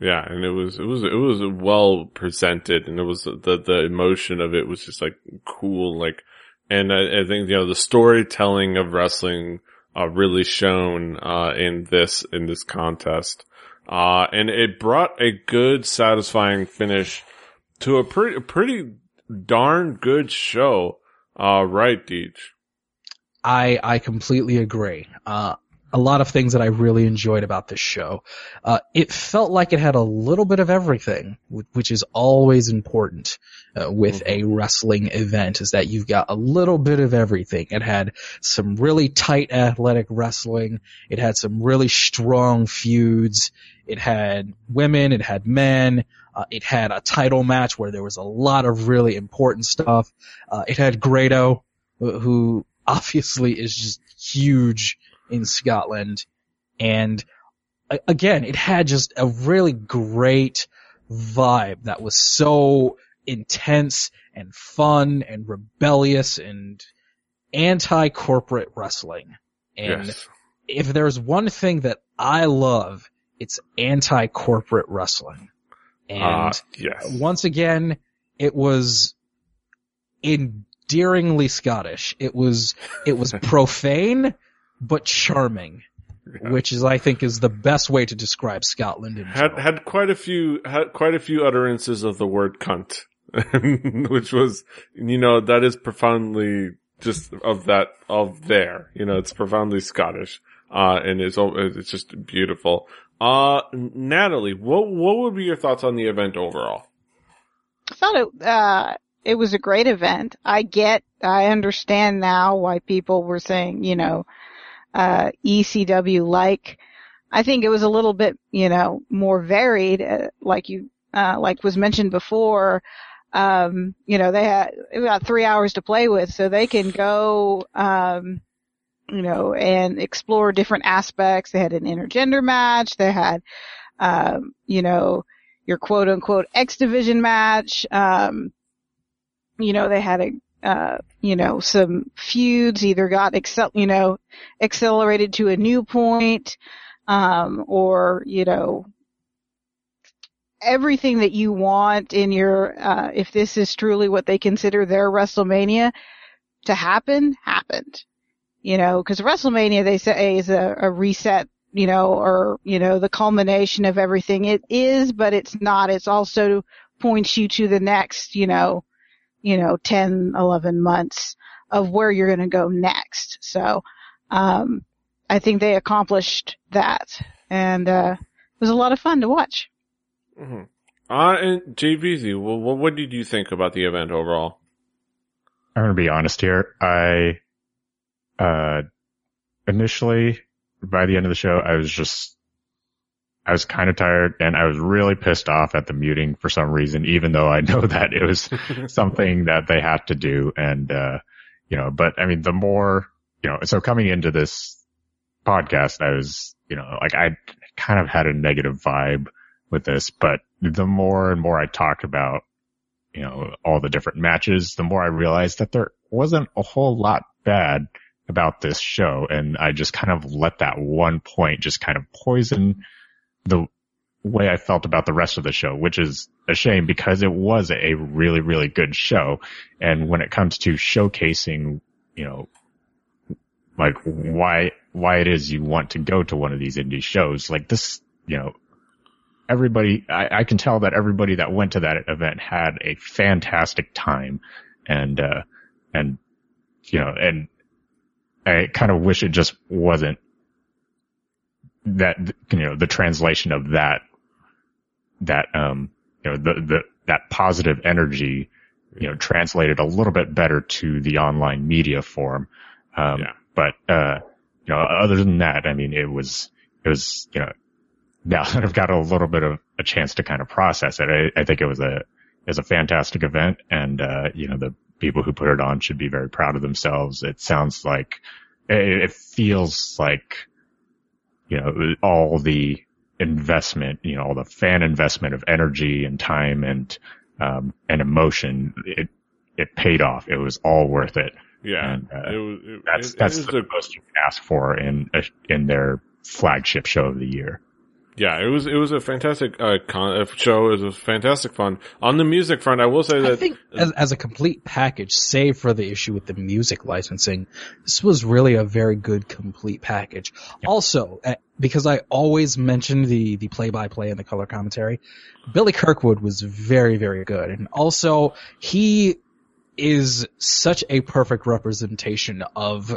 Yeah, and it was it was it was well presented, and it was the the emotion of it was just like cool, like, and I, I think you know the storytelling of wrestling uh, really shown uh, in this in this contest, uh, and it brought a good, satisfying finish to a pretty pretty darn good show. All right, right, Deej? I I completely agree. Uh, a lot of things that I really enjoyed about this show. Uh, it felt like it had a little bit of everything, which is always important uh, with a wrestling event is that you've got a little bit of everything. It had some really tight athletic wrestling. It had some really strong feuds. It had women. It had men. Uh, it had a title match where there was a lot of really important stuff. Uh, it had Grado, who obviously is just huge in Scotland. And again, it had just a really great vibe that was so intense and fun and rebellious and anti-corporate wrestling. And yes. if there's one thing that I love, it's anti-corporate wrestling. And uh, yes. once again, it was endearingly Scottish. It was, it was profane, but charming. Yeah. Which is, I think, is the best way to describe Scotland. In had general. had quite a few had quite a few utterances of the word "cunt," which was, you know, that is profoundly just of that of there. You know, it's profoundly Scottish, uh, and it's it's just beautiful. Uh, Natalie, what what would be your thoughts on the event overall? I thought it uh it was a great event. I get, I understand now why people were saying, you know, uh, ECW like. I think it was a little bit, you know, more varied, uh, like you, uh, like was mentioned before. Um, you know, they had about three hours to play with, so they can go, um, you know, and explore different aspects. They had an intergender match. They had, um, you know, your quote unquote X division match. Um, you know, they had a, uh, you know, some feuds either got excel, you know, accelerated to a new point, um, or, you know, everything that you want in your, uh, if this is truly what they consider their WrestleMania to happen, happened. You know, cause WrestleMania they say is a, a reset, you know, or, you know, the culmination of everything. It is, but it's not. It's also points you to the next, you know, you know, 10, 11 months of where you're going to go next. So, um, I think they accomplished that and, uh, it was a lot of fun to watch. Mm-hmm. Uh, and JVZ, well, what, what did you think about the event overall? I'm going to be honest here. I, uh, initially, by the end of the show, I was just, I was kind of tired and I was really pissed off at the muting for some reason, even though I know that it was something that they had to do. And, uh, you know, but I mean, the more, you know, so coming into this podcast, I was, you know, like I kind of had a negative vibe with this, but the more and more I talked about, you know, all the different matches, the more I realized that there wasn't a whole lot bad about this show. And I just kind of let that one point just kind of poison the way I felt about the rest of the show, which is a shame because it was a really, really good show. And when it comes to showcasing, you know, like why, why it is you want to go to one of these indie shows, like this, you know, everybody, I, I can tell that everybody that went to that event had a fantastic time and, uh, and, you know, and I kind of wish it just wasn't that, you know, the translation of that, that, um, you know, the, the, that positive energy, you know, translated a little bit better to the online media form. Um, Yeah. but, uh, you know, other than that, I mean, it was, it was, you know, now that I've got a little bit of a chance to kind of process it, I, I think it was a, it was a fantastic event and, uh, you know, the people who put it on should be very proud of themselves. It sounds like, it, it feels like, you know, all the investment, you know, all the fan investment of energy and time and, um, and emotion, it, it paid off. It was all worth it. Yeah, And, uh, it was. It, That's, that's the a- most you can ask for in, a, in their flagship show of the year. Yeah, it was. It was a fantastic uh, con- uh, show. It was fantastic fun. On the music front, I will say I that think as, as a complete package, save for the issue with the music licensing, this was really a very good complete package. Also, uh, because I always mention the, the play-by-play and the color commentary, Billy Kirkwood was very, very good. And also, he is such a perfect representation of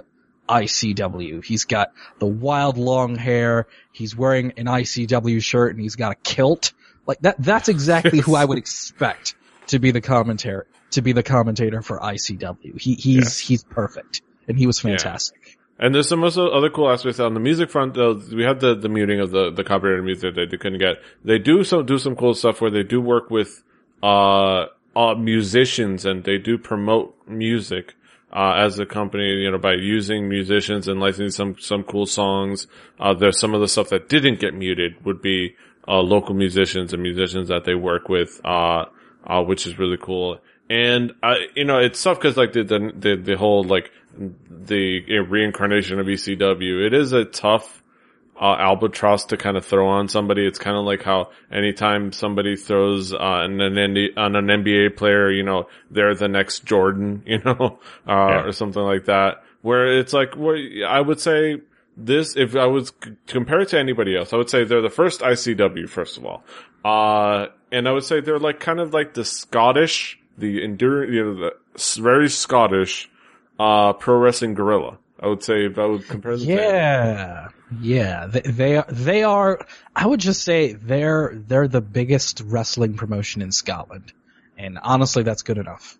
ICW. He's got the wild long hair, he's wearing an ICW shirt, and he's got a kilt. Like that, that's exactly who I would expect to be the commentator, to be the commentator for ICW. He, he's, Yes. he's perfect. And he was fantastic. And there's some also other cool aspects on the music front. Though we had the the muting of the the copyrighted music that they couldn't get. They do some do some cool stuff where they do work with uh, uh musicians and they do promote music uh as a company. You know by using musicians and licensing some some cool songs. Uh, there's some of the stuff that didn't get muted would be uh local musicians and musicians that they work with. Uh, uh which is really cool. And uh, you know it's tough because like the the the whole like the reincarnation of ECW. It is a tough uh, albatross to kind of throw on somebody. It's kind of like how anytime somebody throws uh, on an ND, on an NBA player, you know, they're the next Jordan, you know, uh, Yeah. or something like that. Where it's like, I would say this, if I was c- compare it to anybody else, I would say they're the first ICW, first of all. Uh, and I would say they're like kind of like the Scottish, the enduring, you know, the very Scottish, uh, Pro Wrestling Guerrilla. I would say if I would compare them to Yeah, yeah. They, they are. They are. I would just say they're they're the biggest wrestling promotion in Scotland, and honestly, that's good enough.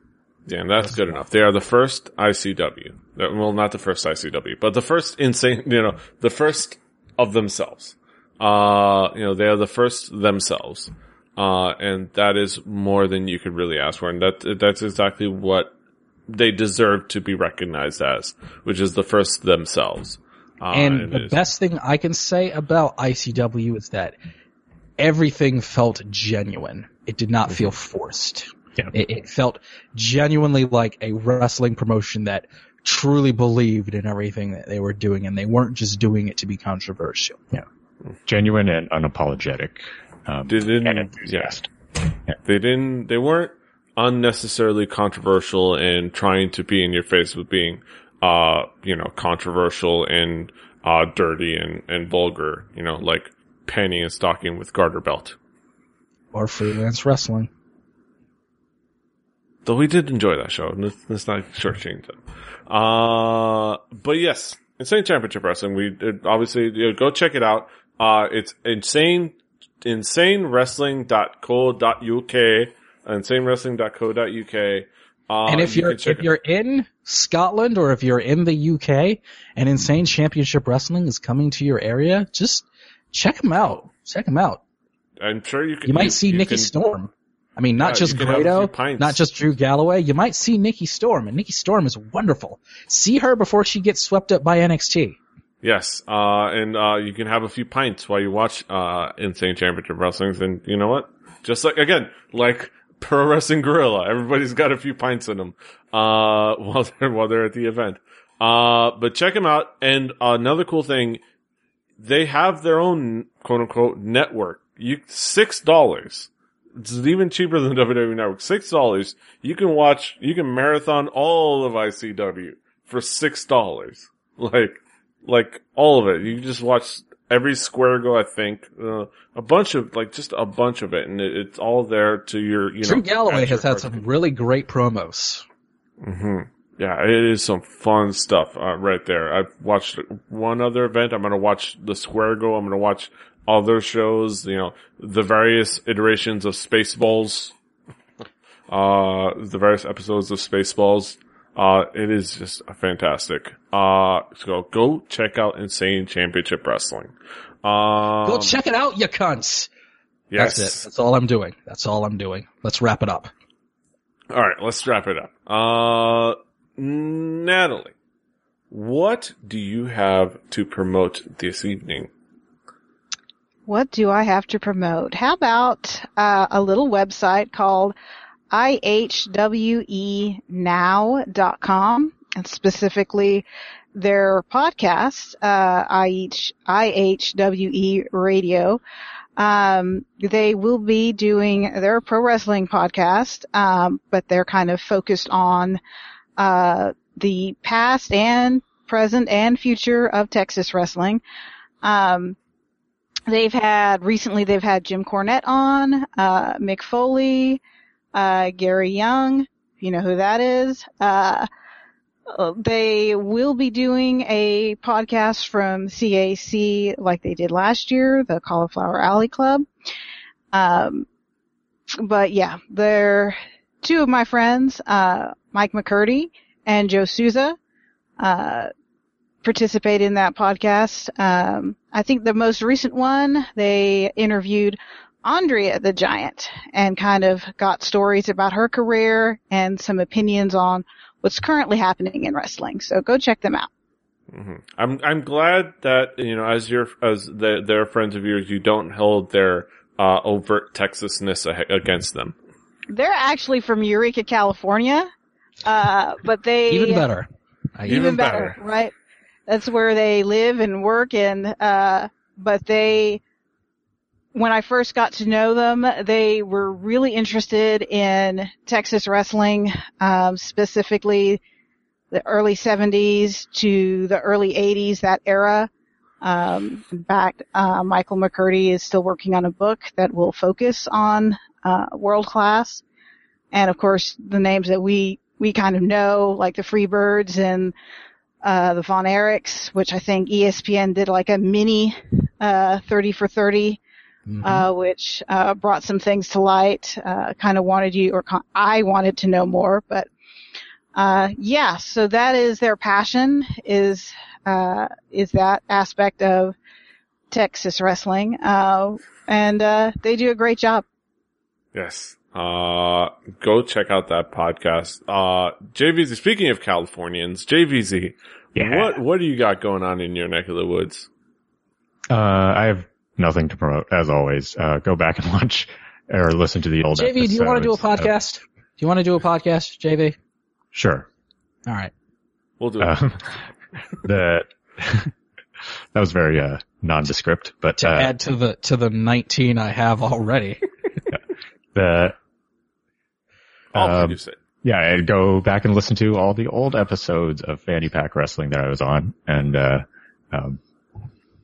Yeah, and that's good enough. They are the first ICW. Uh, Well, not the first ICW, but the first insane, you know, the first of themselves. Uh, you know, they are the first themselves. Uh, and that is more than you could really ask for. And that, that's exactly what they deserve to be recognized as, which is the first themselves. Uh, and the it is- best thing I can say about ICW is that everything felt genuine. It did not feel forced. Yeah. It, it felt genuinely like a wrestling promotion that truly believed in everything that they were doing, and they weren't just doing it to be controversial. Yeah, Genuine and unapologetic. Um, They didn't- and enthusiast. They didn't. They weren't unnecessarily controversial and trying to be in your face with being, uh, you know, controversial and uh, dirty and and vulgar. You know, like panty and stocking with garter belt. Or freelance wrestling. Though we did enjoy that show. Let's, let's not shortchange it. Uh, but yes, Insane Championship Wrestling. We it, obviously you know, go check it out. Uh, it's insane, insanewrestling.co.uk, insanewrestling.co.uk. Uh, and if you check if you're in Scotland or if you're in the UK and Insane Championship Wrestling is coming to your area, just check them out. Check them out. I'm sure you can. You might see Nikki can- Storm. I mean, not just you can have a few Grado, not just Drew Galloway. You might see Nikki Storm, and Nikki Storm is wonderful. See her before she gets swept up by NXT. Yes, uh, and uh, you can have a few pints while you watch uh, Insane Championship Wrestling. And you know what? Just like again, like Pro Wrestling Guerrilla, everybody's got a few pints in them uh, while they're while they're at the event. Uh, but check them out. And another cool thing, they have their own quote unquote network. You six dollars. It's even cheaper than WWE Network. Six dollars. You can watch. You can marathon all of ICW for six dollars. Like like all of it. You just watch every square go, I think, uh, a bunch of, like just a bunch of it. And it, it's all there to your, you Drew know. Galloway has had some really great promos. hmm Yeah, it is some fun stuff, uh, right there. I've watched one other event. I'm going to watch the square go. I'm going to watch other shows, you know, the various iterations of Spaceballs, uh, the various episodes of Spaceballs. Uh, it is just fantastic. Uh, so go check out Insane Championship Wrestling. Um, Go check it out, you cunts. yes. That's it. That's all I'm doing. That's all I'm doing. Let's wrap it up. All right, let's wrap it up. Uh, Natalie, what do you have to promote this evening? What do I have to promote? How about uh, a little website called ihwenow.com and specifically their podcast, uh, IH, IHWE Radio. Um, they will be doing their pro wrestling podcast, um, but they're kind of focused on, uh, the past and present and future of Texas wrestling. Um, they've had recently they've had Jim Cornette on, uh, Mick Foley, uh, Gary Young, you know who that is. Uh, uh, they will be doing a podcast from CAC like they did last year, the Cauliflower Alley Club. Um, but yeah, they're two of my friends, uh, Mike McCurdy and Joe Souza, uh, participate in that podcast. Um, I think the most recent one, they interviewed Andrea the Giant and kind of got stories about her career and some opinions on what's currently happening in wrestling. So go check them out. hmm I'm I'm glad that you know as your as the, their friends of yours, you don't hold their uh, overt Texasness against them. They're actually from Eureka, California, uh, but they Even better. Even, Even better, better. right? That's where they live and work and, uh, but they, when I first got to know them, they were really interested in Texas wrestling, um, specifically the early 70s to the early 80s, that era. Um, in fact, uh, Michael McCurdy is still working on a book that will focus on, uh, world class. And of course, the names that we, we kind of know, like the Freebirds and, uh, the Von Erichs, which I think ESPN did like a mini, uh, 30 for 30, Mhm. uh, which, uh, brought some things to light, uh, kind of wanted you, or con- I wanted to know more, but, uh, yeah, so that is their passion is, uh, is that aspect of Texas wrestling, uh, and, uh, they do a great job. Yes. Uh, go check out that podcast. Uh, JVZ, speaking of Californians, JVZ, Yeah. what, what do you got going on in your neck of the woods? Uh, I have nothing to promote, as always. Uh, go back and watch or listen to the old JV, do you want to do a podcast? of- podcast? you want to do a podcast, JV? Sure. All right. We'll do it. Um, the that was very uh, nondescript, but To uh, add to the to the 19 I have already. the I'll um, it. yeah, I'd go back and listen to all the old episodes of Fanny Pack Wrestling that I was on, and uh, um,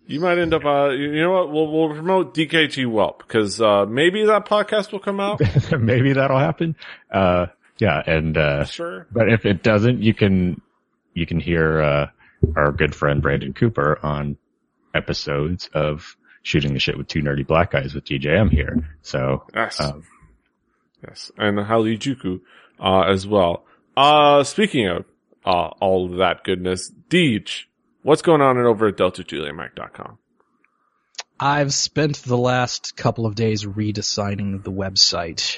You might end up, uh, you know what? We'll, we'll promote DKG Whelp because, uh, maybe that podcast will come out. maybe that'll happen. Uh, yeah, and uh, sure. but if it doesn't, you can you can hear uh, our good friend Brandon Cooper on episodes of shooting the shit with two nerdy black guys with DJM here. So Yes. um, yes. And Halijuku, uh, as well. Uh, speaking of, uh, all of that goodness, Deej, what's going on over at DeltaJulietMike.com? I've spent the last couple of days redesigning the website.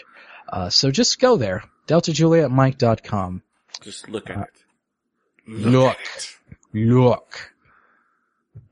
Uh, so just go there. DeltaJulietMike.com. Just look at Uh, it. look. at it. Look.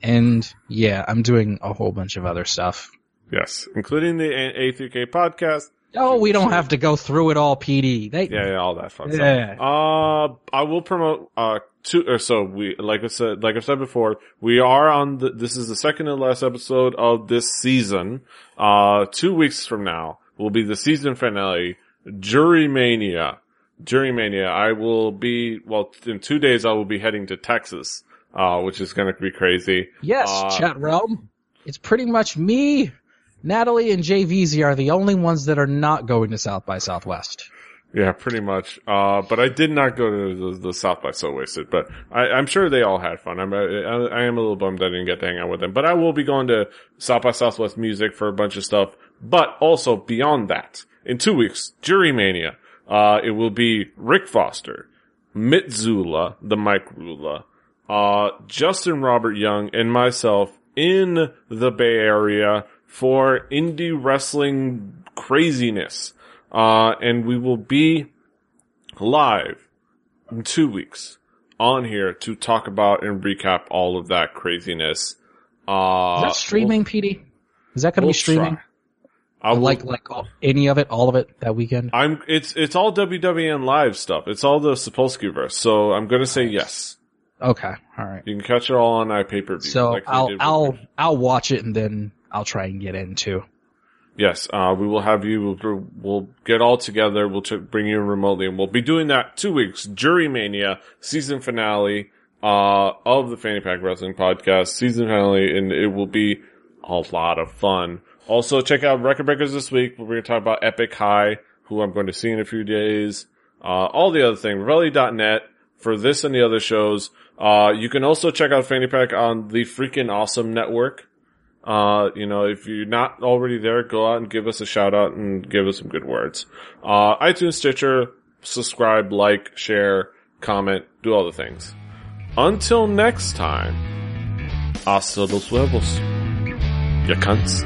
And yeah, I'm doing a whole bunch of other stuff. Yes. Including the A- A3K podcast. Oh, we don't have to go through it all, PD. They, Yeah, yeah, all that fun Yeah. stuff. Uh, I will promote, uh, two, or so we, like I said, like I said before, we are on the, this is the second and last episode of this season. Uh, two weeks from now will be the season finale, Jury Mania. Jury Mania. I will be, well, in two days I will be heading to Texas, uh, which is gonna be crazy. yes, Uh, chat realm. It's pretty much me, Natalie, and JVZ are the only ones that are not going to South by Southwest. Yeah, pretty much. Uh, but I did not go to the, the South by So Wasted, but I, I'm sure they all had fun. I'm, I, I am a little bummed I didn't get to hang out with them, but I will be going to South by Southwest Music for a bunch of stuff. But also beyond that, in two weeks, Jury Mania, uh, it will be Rick Foster, Mitzula, the Mike Rula, uh, Justin Robert Young, and myself in the Bay Area for indie wrestling craziness. Uh, and we will be live in two weeks on here to talk about and recap all of that craziness. Uh, Is that streaming, PD? Is that going to we'll be streaming? try. I will, like, like all, any of it, all of it that weekend? I'm, it's, it's all WWN live stuff. It's all the Sapolsky verse. So I'm going to say yes. Okay, all right. You can catch it all on iPay-per-view. So like I'll, I'll, I'll watch it and then I'll try and get into. Yes, uh, we will have you, we'll, we'll get all together, we'll ch- bring you in remotely, and we'll be doing that two weeks, Jury Mania, season finale, uh, of the Fanny Pack Wrestling Podcast, season finale, and it will be a lot of fun. Also, check out Record Breakers this week, we're going to talk about Epic High, who I'm going to see in a few days, uh, all the other things, Revelly.net, for this and the other shows. Uh, you can also check out Fanny Pack on the freaking awesome network. Uh, you know, if you're not already there, go out and give us a shout out and give us some good words. Uh, iTunes, Stitcher, subscribe, like, share, comment, do all the things. Until next time, hasta los huevos. Ya cunts.